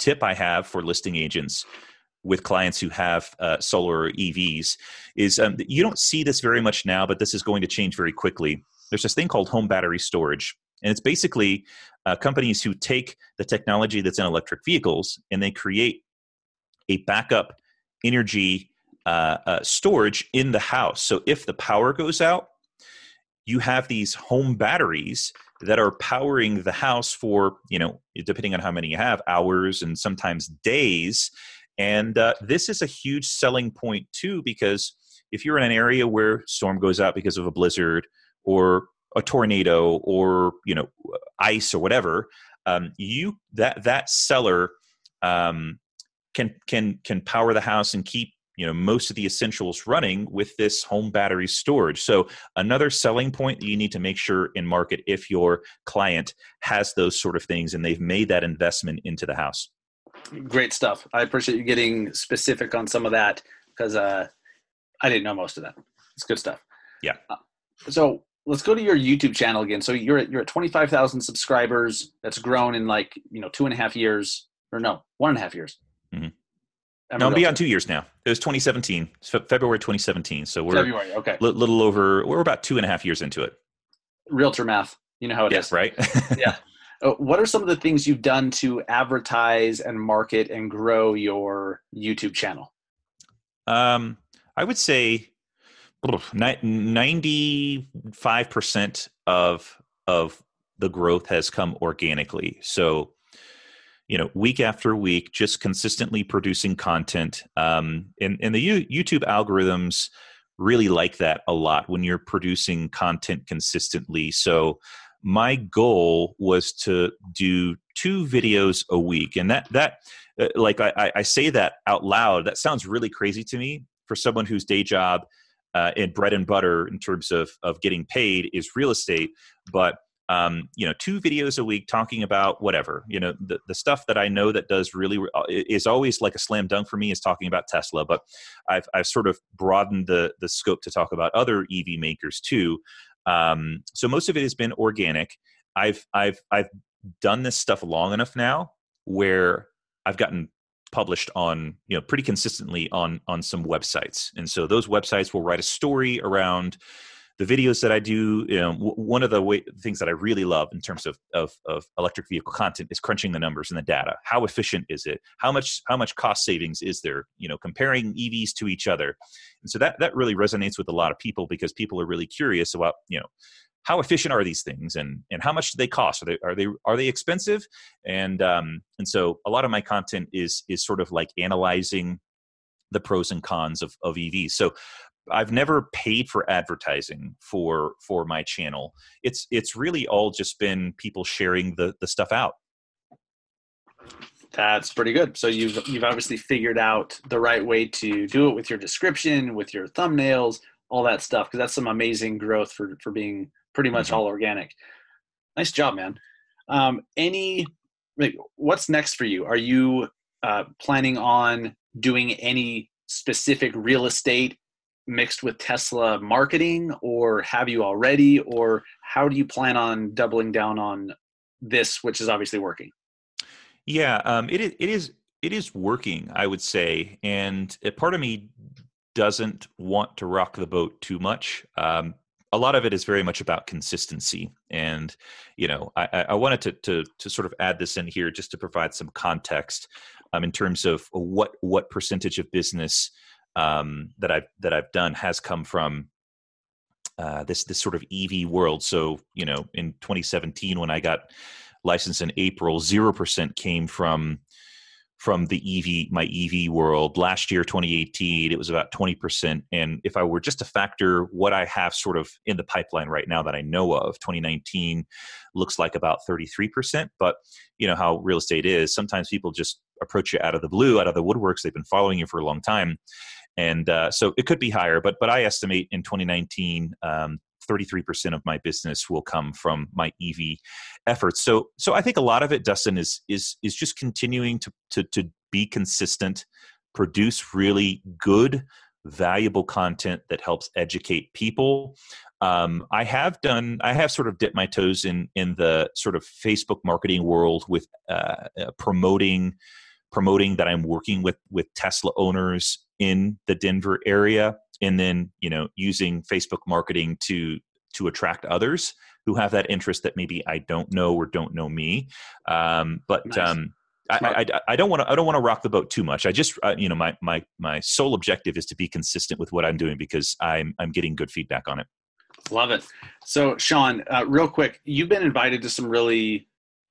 tip i have for listing agents with clients who have uh, solar evs is um, you don't see this very much now but this is going to change very quickly there's this thing called home battery storage and it's basically uh, companies who take the technology that's in electric vehicles and they create a backup energy uh, uh, storage in the house. So if the power goes out, you have these home batteries that are powering the house for you know depending on how many you have hours and sometimes days and uh, this is a huge selling point too because if you're in an area where storm goes out because of a blizzard or a tornado or you know ice or whatever um, you that that seller um, can can can power the house and keep you know most of the essentials running with this home battery storage. So another selling point that you need to make sure in market if your client has those sort of things and they've made that investment into the house great stuff i appreciate you getting specific on some of that because uh, i didn't know most of that it's good stuff yeah uh, so let's go to your YouTube channel again. So you're at, you're at 25,000 subscribers. That's grown in like, you know, two and a half years or no, one and a half years. Mm-hmm. No, I'm beyond two years now. It was 2017, February 2017. So we're February, okay. Li- little over, we're about two and a half years into it. Realtor math. You know how it yes, is. right? yeah. Uh, what are some of the things you've done to advertise and market and grow your YouTube channel? Um, I would say 95% of of the growth has come organically. So you know week after week just consistently producing content. Um, and, and the youtube algorithms really like that a lot when you're producing content consistently. So my goal was to do two videos a week, and that that uh, like I, I say that out loud. That sounds really crazy to me for someone whose day job uh, and bread and butter in terms of of getting paid is real estate, but um, you know, two videos a week talking about whatever. You know, the, the stuff that I know that does really uh, is always like a slam dunk for me is talking about Tesla. But I've I've sort of broadened the the scope to talk about other EV makers too. Um, so most of it has been organic. I've I've I've done this stuff long enough now where I've gotten published on you know pretty consistently on on some websites and so those websites will write a story around the videos that I do, you know, w- one of the way, things that I really love in terms of, of, of electric vehicle content is crunching the numbers and the data. How efficient is it? How much how much cost savings is there? You know, comparing EVs to each other, and so that that really resonates with a lot of people because people are really curious about you know how efficient are these things and and how much do they cost are they are they are they expensive and um and so a lot of my content is is sort of like analyzing the pros and cons of, of EVs. So I've never paid for advertising for for my channel. It's it's really all just been people sharing the the stuff out. That's pretty good. So you've you've obviously figured out the right way to do it with your description, with your thumbnails, all that stuff. Because that's some amazing growth for for being pretty much mm-hmm. all organic. Nice job, man. Um, any like, what's next for you? Are you uh, planning on doing any specific real estate mixed with Tesla marketing, or have you already, or how do you plan on doubling down on this, which is obviously working? Yeah, um, it is. It is. It is working, I would say, and a part of me doesn't want to rock the boat too much. Um, a lot of it is very much about consistency, and you know, I, I wanted to, to to sort of add this in here just to provide some context um, in terms of what what percentage of business um, that I've that I've done has come from uh, this this sort of EV world. So you know, in 2017 when I got licensed in April, zero percent came from from the EV my EV world. Last year, 2018, it was about 20 percent. And if I were just to factor what I have sort of in the pipeline right now that I know of, 2019 looks like about 33 percent. But you know how real estate is. Sometimes people just approach you out of the blue, out of the woodworks. They've been following you for a long time and uh, so it could be higher. But but I estimate in 2019. Um, 33% of my business will come from my EV efforts. So so I think a lot of it Dustin is is is just continuing to to to be consistent, produce really good valuable content that helps educate people. Um, I have done, I have sort of dipped my toes in in the sort of Facebook marketing world with uh, uh, promoting promoting that I'm working with with Tesla owners in the Denver area and then you know using Facebook marketing to to attract others who have that interest that maybe I don't know or don't know me um, but nice. um, I, I, I, don't want to I don't want to rock the boat too much. I just uh, you know my my my sole objective is to be consistent with what I'm doing because I'm I'm getting good feedback on it. Love it. So Sean, uh, real quick, you've been invited to some really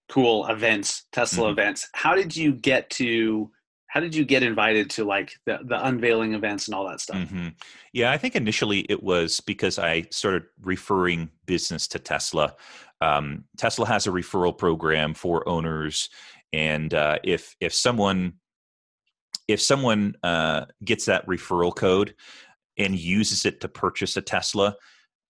cool events, Tesla mm-hmm. events. How did you get to how did you get invited to like the, the unveiling events and all that stuff? Mm-hmm. yeah i think initially it was because i started referring business to tesla. Um, tesla has a referral program for owners and uh, if if someone if someone uh, gets that referral code and uses it to purchase a tesla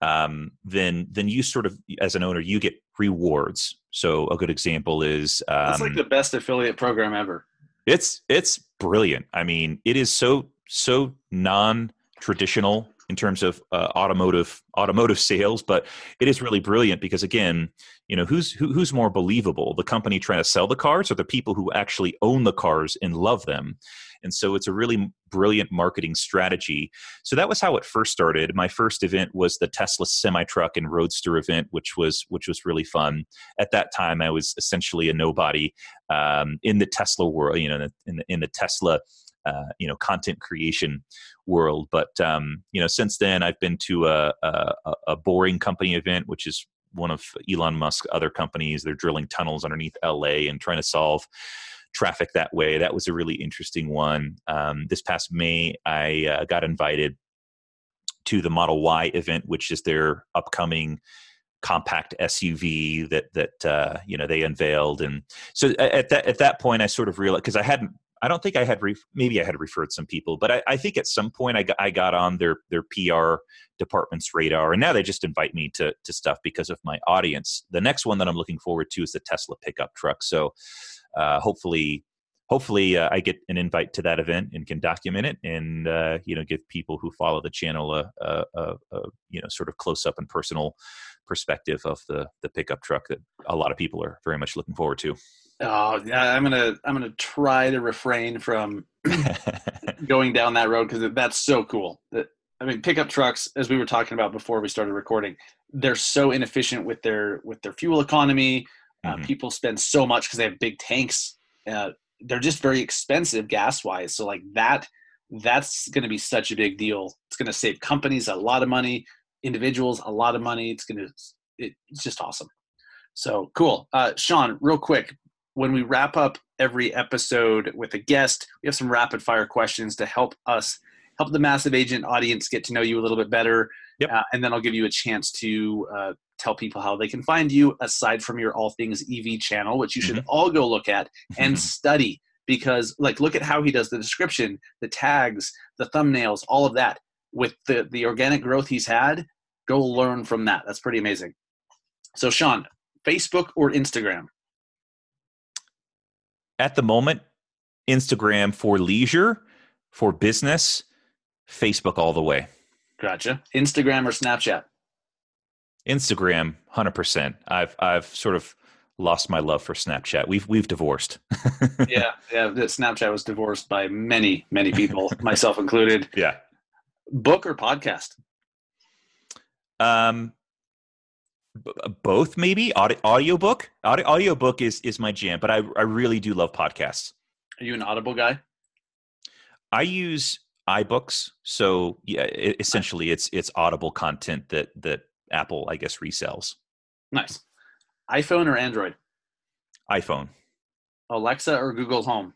um, then then you sort of as an owner you get rewards. So a good example is um, it's like the best affiliate program ever it's it's brilliant. I mean, it is so so non traditional in terms of uh, automotive automotive sales, but it is really brilliant because again, you know, who's who, who's more believable, the company trying to sell the cars or the people who actually own the cars and love them? And so it's a really brilliant marketing strategy. So that was how it first started. My first event was the Tesla semi truck and roadster event, which was which was really fun. At that time, I was essentially a nobody um, in the Tesla world, you know, in the, in the Tesla uh, you know content creation world. But um, you know, since then, I've been to a, a, a, boring company event, which is one of Elon Musk's other companies. They're drilling tunnels underneath LA and trying to solve traffic that way. That was a really interesting one. Um, this past May, I uh, got invited to the Model Y event, which is their upcoming compact SUV that that uh, you know they unveiled, and so at that at that point, I sort of realized because I hadn't. I don't think I had re- maybe I had referred some people, but I, I think at some point I got, I got on their their PR department's radar, and now they just invite me to to stuff because of my audience. The next one that I'm looking forward to is the Tesla pickup truck. So uh, hopefully hopefully uh, I get an invite to that event and can document it and uh, you know give people who follow the channel a, a, a, a, you know sort of close up and personal perspective of the the pickup truck that a lot of people are very much looking forward to. Oh yeah, I'm gonna I'm gonna try to refrain from going down that road because that's so cool. That I mean, pickup trucks, as we were talking about before we started recording, they're so inefficient with their with their fuel economy. Uh, mm-hmm. People spend so much because they have big tanks. Uh, they're just very expensive gas wise. So like that, that's going to be such a big deal. It's going to save companies a lot of money, individuals a lot of money. It's going to, it's just awesome. So cool. Uh, Sean, real quick, when we wrap up every episode with a guest, we have some rapid fire questions to help us help the massive agent audience get to know you a little bit better. Yep. Uh, and then I'll give you a chance to uh, tell people how they can find you aside from your All Things EV channel, which you should mm-hmm. all go look at and study because, like, look at how he does the description, the tags, the thumbnails, all of that. With the, the organic growth he's had, go learn from that. That's pretty amazing. So, Sean, Facebook or Instagram? At the moment, Instagram for leisure, for business, Facebook all the way. Gotcha. Instagram or Snapchat? Instagram, hundred percent. I've I've sort of lost my love for Snapchat. We've we've divorced. yeah, yeah. Snapchat was divorced by many many people, myself included. Yeah. Book or podcast? Um, b- both maybe. Audio audiobook. Audio audiobook is is my jam, but I I really do love podcasts. Are you an Audible guy? I use iBooks. So yeah, it, essentially, it's it's Audible content that that Apple, I guess, resells. Nice. iPhone or Android? iPhone. Alexa or Google Home?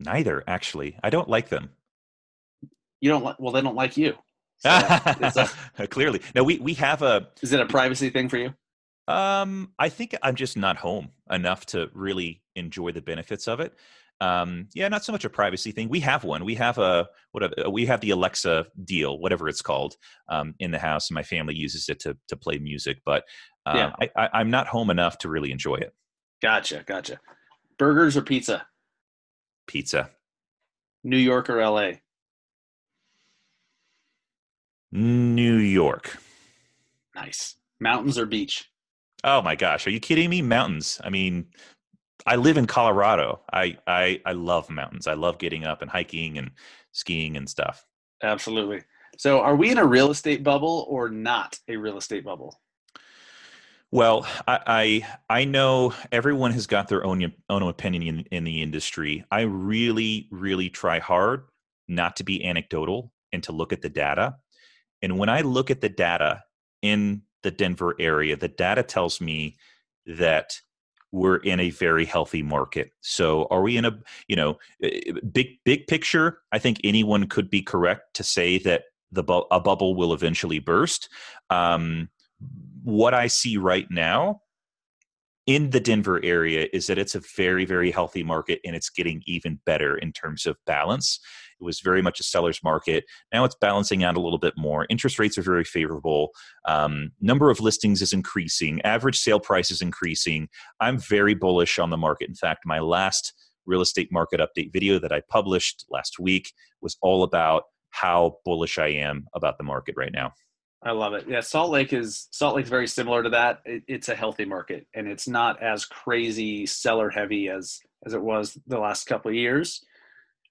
Neither, actually. I don't like them. You don't like? Well, they don't like you. So a, Clearly, no. We we have a. Is it a privacy thing for you? Um, I think I'm just not home enough to really enjoy the benefits of it um, yeah, not so much a privacy thing. We have one. We have a what we have the Alexa deal, whatever it's called, um, in the house, and my family uses it to to play music. But um, yeah. I, I, I'm not home enough to really enjoy it. Gotcha, gotcha. Burgers or pizza? Pizza. New York or L.A. New York. Nice. Mountains or beach? Oh my gosh, are you kidding me? Mountains. I mean, I live in Colorado. I, I I love mountains. I love getting up and hiking and skiing and stuff. Absolutely. So, are we in a real estate bubble or not a real estate bubble? Well, I, I, I know everyone has got their own own opinion in, in the industry. I really really try hard not to be anecdotal and to look at the data. And when I look at the data in the Denver area, the data tells me that we're in a very healthy market. So are we in a, you know, eh, eh, big big picture, I think anyone could be correct to say that the bu- a bubble will eventually burst. Um, what I see right now in the Denver area is that it's a very, very healthy market and it's getting even better in terms of balance. It was very much a seller's market. Now it's balancing out a little bit more. Interest rates are very favorable. Um, number of listings is increasing. Average sale price is increasing. I'm very bullish on the market. In fact, my last real estate market update video that I published last week was all about how bullish I am about the market right now. I love it. Yeah, Salt Lake is Salt Lake's very similar to that. It, it's a healthy market, and it's not as crazy seller heavy as as it was the last couple of years.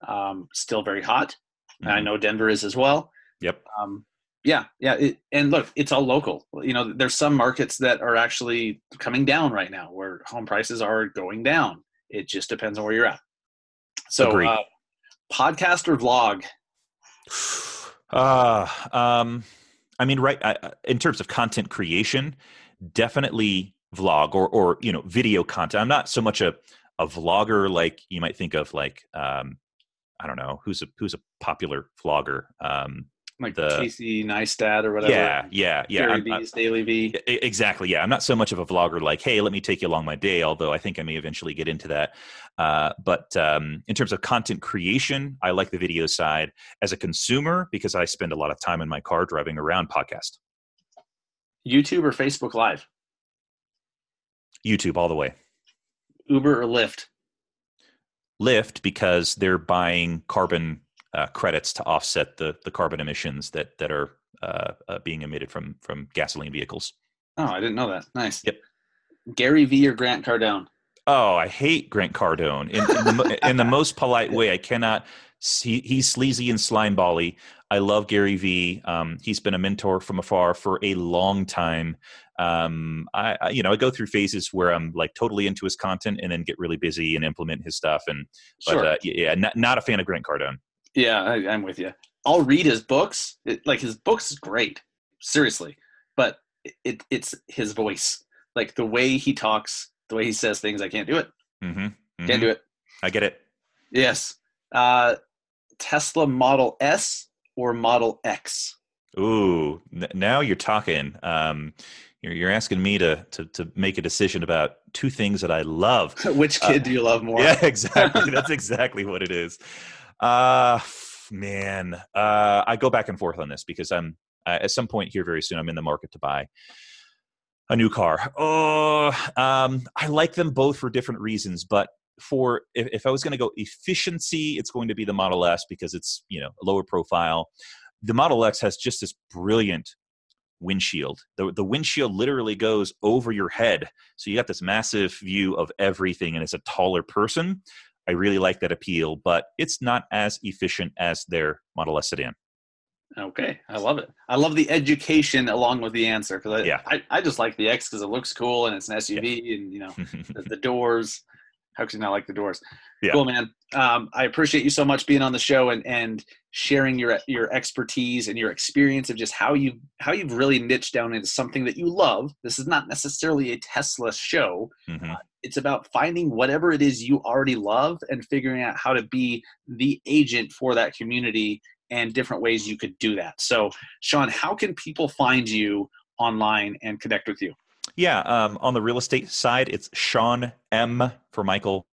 Um, still very hot. Mm-hmm. I know Denver is as well. Yep. Um, yeah, yeah. It, and look, it's all local. You know, there's some markets that are actually coming down right now, where home prices are going down. It just depends on where you're at. So, uh, podcast or vlog? Uh, um, I mean, right I, in terms of content creation, definitely vlog or or you know video content. I'm not so much a a vlogger like you might think of like um, I don't know who's a who's a popular vlogger. Um, like the- Casey Neistat or whatever. yeah, yeah, yeah. Gary I'm- Vee, I'm- DailyVee. Exactly. Yeah. I'm not so much of a vlogger like, hey, let me take you along my day, although I think I may eventually get into that. Uh, but um, in terms of content creation, I like the video side. As a consumer, because I spend a lot of time in my car driving around, podcast, YouTube or Facebook Live, YouTube all the way. Uber or Lyft. Lyft because they're buying carbon uh, credits to offset the, the carbon emissions that, that are uh, uh, being emitted from, from gasoline vehicles. Oh, I didn't know that. Nice. Yep. Gary V or Grant Cardone. Oh, I hate Grant Cardone in, in, the, in the most polite way. I cannot. He, he's sleazy and slimebally. I love Gary Vee. Um, he's been a mentor from afar for a long time. Um, I, I, you know, I go through phases where I'm like totally into his content and then get really busy and implement his stuff. And but Sure. uh, yeah, not, not a fan of Grant Cardone. yeah, I, I'm with you. I'll read his books. It, like his books is great, seriously. But it, it's his voice, like the way he talks, the way he says things. I can't do it. Mm-hmm. Can't do it. I get it. Yes. Uh, Tesla Model S or Model X. Ooh, n- now you're talking. Um, you're, you're asking me to, to to make a decision about two things that I love. Which kid do you love more? Uh, Yeah, exactly. That's exactly what it is. Uh man, uh, I go back and forth on this because I'm uh, at some point here very soon. I'm in the market to buy a new car. Oh, um, I like them both for different reasons, but for if, if I was going to go efficiency, it's going to be the Model S because it's you know a lower profile. The Model X has just this brilliant windshield. The, the windshield literally goes over your head. So you got this massive view of everything, and it's a taller person. I really like that appeal, but it's not as efficient as their Model S sedan. Okay, I love it. I love the education along with the answer because I, Yeah. I, I just like the X because it looks cool and it's an SUV and you know the, the doors. How could you not like the doors? Yeah. Cool, man. Um, I appreciate you so much being on the show and and sharing your your expertise and your experience of just how you how you've really niched down into something that you love. This is not necessarily a Tesla show. Mhm. It's about finding whatever it is you already love and figuring out how to be the agent for that community and different ways you could do that. So, Sean, how can people find you online and connect with you? Yeah, um, on the real estate side, it's Sean M for Michael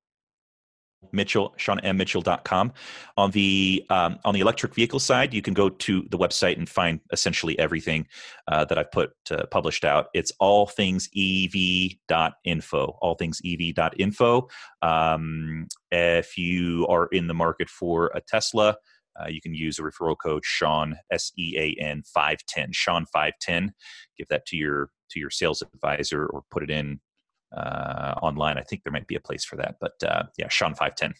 Mitchell, SeanMMitchell.com. On the um, on the electric vehicle side, you can go to the website and find essentially everything uh, that I've put uh, published out. It's all things ev.info. All things ev.info. Um, if you are in the market for a Tesla, uh, you can use a referral code Sean S E A N five ten Sean five ten. Give that to your to your sales advisor or put it in uh, online. I think there might be a place for that, but uh, yeah, Sean five ten.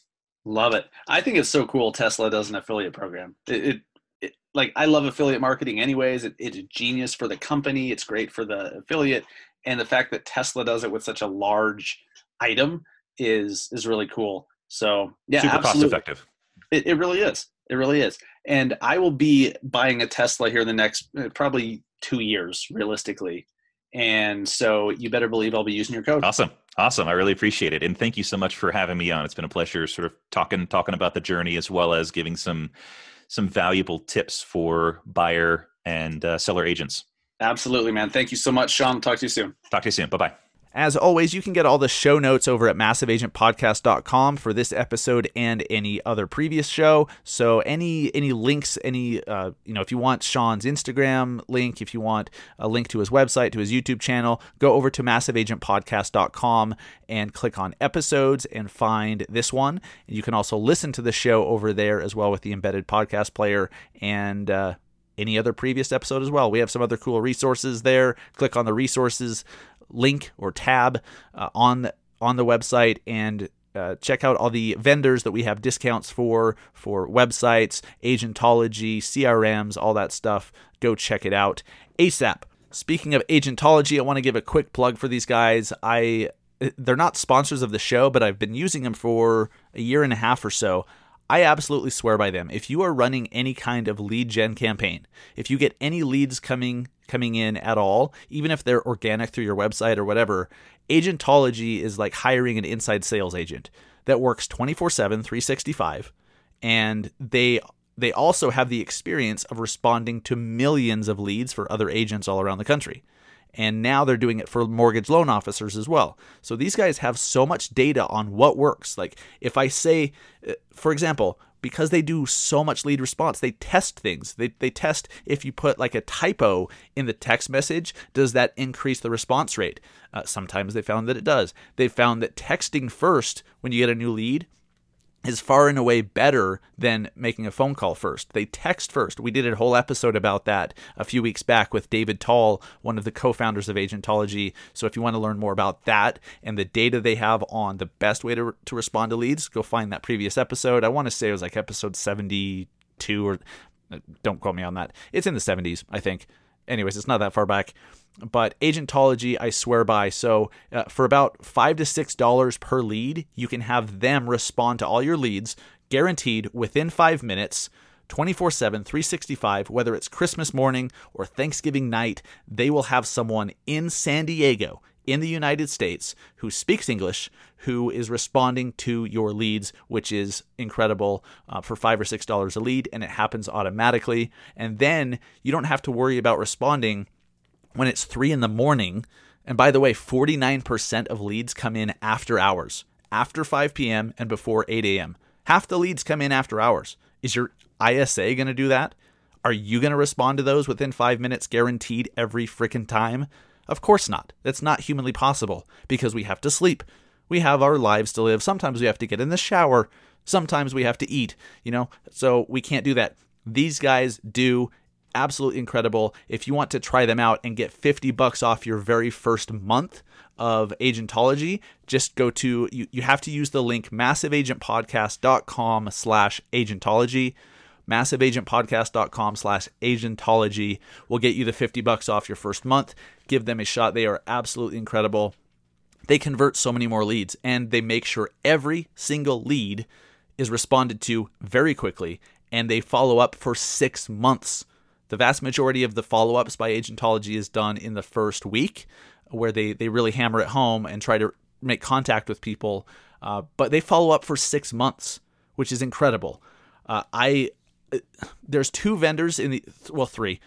Love it. I think it's so cool Tesla does an affiliate program. It, it, it like I love affiliate marketing anyways. It, it's genius for the company. It's great for the affiliate, and the fact that Tesla does it with such a large item is is really cool. So yeah, Super cost effective. It, it really is. It really is. And I will be buying a Tesla here in the next uh, probably two years, realistically. And so you better believe I'll be using your code. Awesome. Awesome. I really appreciate it. And thank you so much for having me on. It's been a pleasure sort of talking talking about the journey as well as giving some some valuable tips for buyer and uh, seller agents. Absolutely, man. Thank you so much, Sean. Talk to you soon. Talk to you soon. Bye-bye. As always, you can get all the show notes over at massiveagentpodcast.com for this episode and any other previous show. So any any links, any uh, you know, if you want Sean's Instagram link, if you want a link to his website, to his YouTube channel, go over to massiveagentpodcast.com and click on episodes and find this one. You can also listen to the show over there as well with the embedded podcast player and uh, any other previous episode as well. We have some other cool resources there. Click on the resources link or tab uh, on on the website and uh, check out all the vendors that we have discounts for for websites, agentology, CRMs, all that stuff. Go check it out ASAP. Speaking of agentology, I want to give a quick plug for these guys. I they're not sponsors of the show, but I've been using them for a year and a half or so. I absolutely swear by them. If you are running any kind of lead gen campaign, if you get any leads coming coming in at all, even if they're organic through your website or whatever, Agentology is like hiring an inside sales agent that works 24/7, 365 and they they also have the experience of responding to millions of leads for other agents all around the country. And now they're doing it for mortgage loan officers as well. So these guys have so much data on what works. Like if I say, uh, for example, because they do so much lead response, they test things. They, they test if you put like a typo in the text message, does that increase the response rate? Uh, sometimes they found that it does. They found that texting first when you get a new lead is far and away better than making a phone call first. They text first. We did a whole episode about that a few weeks back with David Tall, one of the co founders of Agentology. So if you want to learn more about that and the data they have on the best way to, to respond to leads, go find that previous episode. I want to say it was like episode 72 or uh, don't quote me on that. It's in the 70s, I think. Anyways, it's not that far back. But agentology i swear by. So uh, for about five to six dollars per lead you can have them respond to all your leads guaranteed within five minutes 24 7 365 whether it's christmas morning or thanksgiving night they will have someone in san diego in the united states who speaks english who is responding to your leads which is incredible uh, for five or six dollars a lead and it happens automatically and then you don't have to worry about responding when it's three in the morning. And by the way, 49% of leads come in after hours, after 5 p.m. and before 8 a.m. Half the leads come in after hours. Is your ISA going to do that? Are you going to respond to those within five minutes guaranteed every freaking time? Of course not. That's not humanly possible because we have to sleep. We have our lives to live. Sometimes we have to get in the shower. Sometimes we have to eat, you know, so we can't do that. These guys do absolutely incredible. If you want to try them out and get 50 bucks off your very first month of agentology, just go to you, you have to use the link massiveagentpodcast.com slash agentology. Massiveagentpodcast.com slash agentology will get you the 50 bucks off your first month. Give them a shot. They are absolutely incredible. They convert so many more leads and they make sure every single lead is responded to very quickly and they follow up for six months. The vast majority of the follow ups by Agentology is done in the first week, where they, they really hammer it home and try to make contact with people. Uh, but they follow up for six months, which is incredible. Uh, I there's two vendors in the well three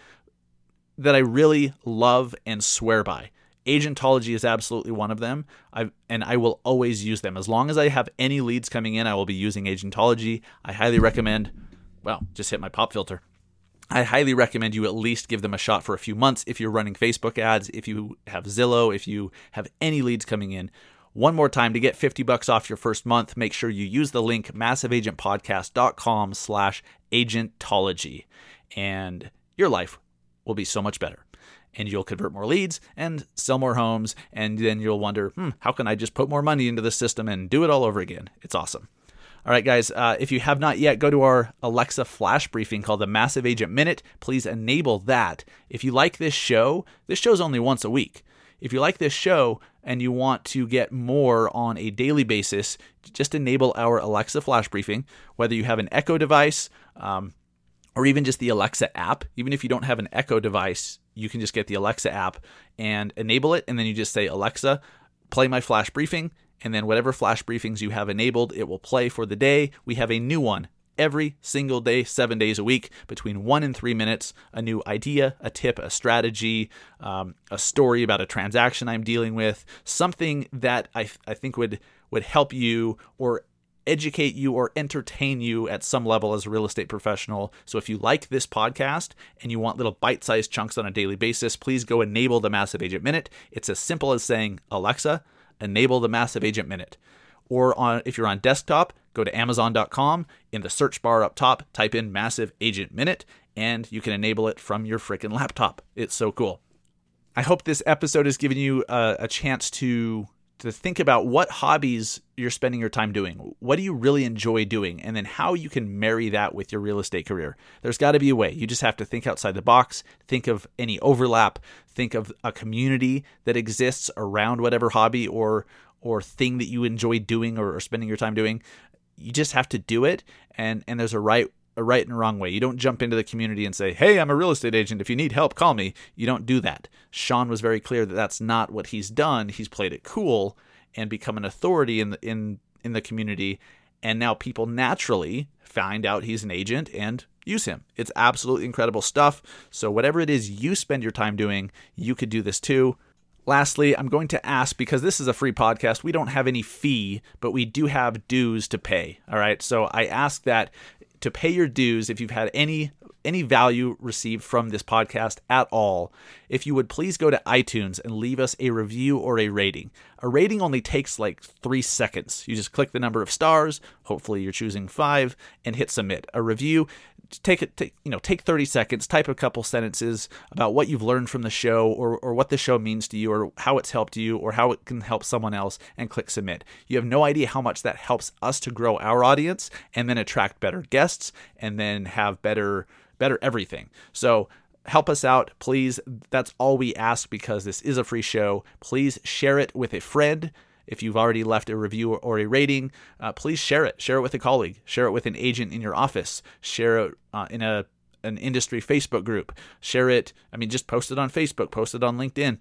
that I really love and swear by. Agentology is absolutely one of them. I and I will always use them as long as I have any leads coming in. I will be using Agentology. I highly recommend. Well, just hit my pop filter. I highly recommend you at least give them a shot for a few months if you're running Facebook ads, if you have Zillow, if you have any leads coming in. One more time to get 50 bucks off your first month, make sure you use the link massiveagentpodcast.com slash agentology and your life will be so much better. And you'll convert more leads and sell more homes. And then you'll wonder, hmm, how can I just put more money into the system and do it all over again? It's awesome. All right, guys, uh, if you have not yet, go to our Alexa flash briefing called the Massive Agent Minute. Please enable that. If you like this show, this show's only once a week. If you like this show and you want to get more on a daily basis, just enable our Alexa flash briefing, whether you have an Echo device um, or even just the Alexa app. Even if you don't have an Echo device, you can just get the Alexa app and enable it. And then you just say, Alexa, play my flash briefing and then whatever flash briefings you have enabled, it will play for the day. We have a new one every single day, seven days a week, between one and three minutes. A new idea, a tip, a strategy, um, a story about a transaction I'm dealing with, something that I, I think would would help you or educate you or entertain you at some level as a real estate professional. So if you like this podcast and you want little bite-sized chunks on a daily basis, please go enable the Massive Agent Minute. It's as simple as saying, Alexa, enable the Massive Agent Minute. Or on if you're on desktop, go to amazon.com in the search bar up top, type in Massive Agent Minute and you can enable it from your freaking laptop. It's so cool. I hope this episode has given you a, a chance to to think about what hobbies you're spending your time doing. What do you really enjoy doing? And then how you can marry that with your real estate career. There's got to be a way. You just have to think outside the box, think of any overlap, think of a community that exists around whatever hobby or or thing that you enjoy doing or, or spending your time doing. You just have to do it and and there's a right a right and wrong way. You don't jump into the community and say, "Hey, I'm a real estate agent. If you need help, call me." You don't do that. Sean was very clear that that's not what he's done. He's played it cool and become an authority in the, in in the community, and now people naturally find out he's an agent and use him. It's absolutely incredible stuff. So, whatever it is you spend your time doing, you could do this too. Lastly, I'm going to ask because this is a free podcast, we don't have any fee, but we do have dues to pay. All right. So, I ask that to pay your dues if you've had any any value received from this podcast at all, if you would please go to iTunes and leave us a review or a rating. A rating only takes like three seconds. You just click the number of stars, hopefully you're choosing five, and hit submit. A review take it you know take 30 seconds type a couple sentences about what you've learned from the show or, or what the show means to you or how it's helped you or how it can help someone else and click submit you have no idea how much that helps us to grow our audience and then attract better guests and then have better better everything. So help us out, please. That's all we ask because this is a free show. Please share it with a friend. If you've already left a review or a rating, uh, please share it. Share it with a colleague. Share it with an agent in your office. Share it uh, in a an industry Facebook group. Share it. I mean, just post it on Facebook. Post it on LinkedIn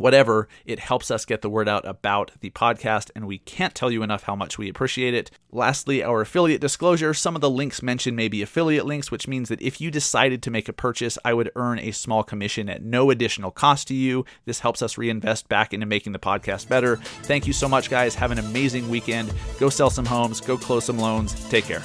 whatever, it helps us get the word out about the podcast, and we can't tell you enough how much we appreciate it. Lastly, our affiliate disclosure some of the links mentioned may be affiliate links, which means that if you decided to make a purchase, I would earn a small commission at no additional cost to you. This helps us reinvest back into making the podcast better. Thank you so much, guys. Have an amazing weekend. Go sell some homes, go close some loans. Take care.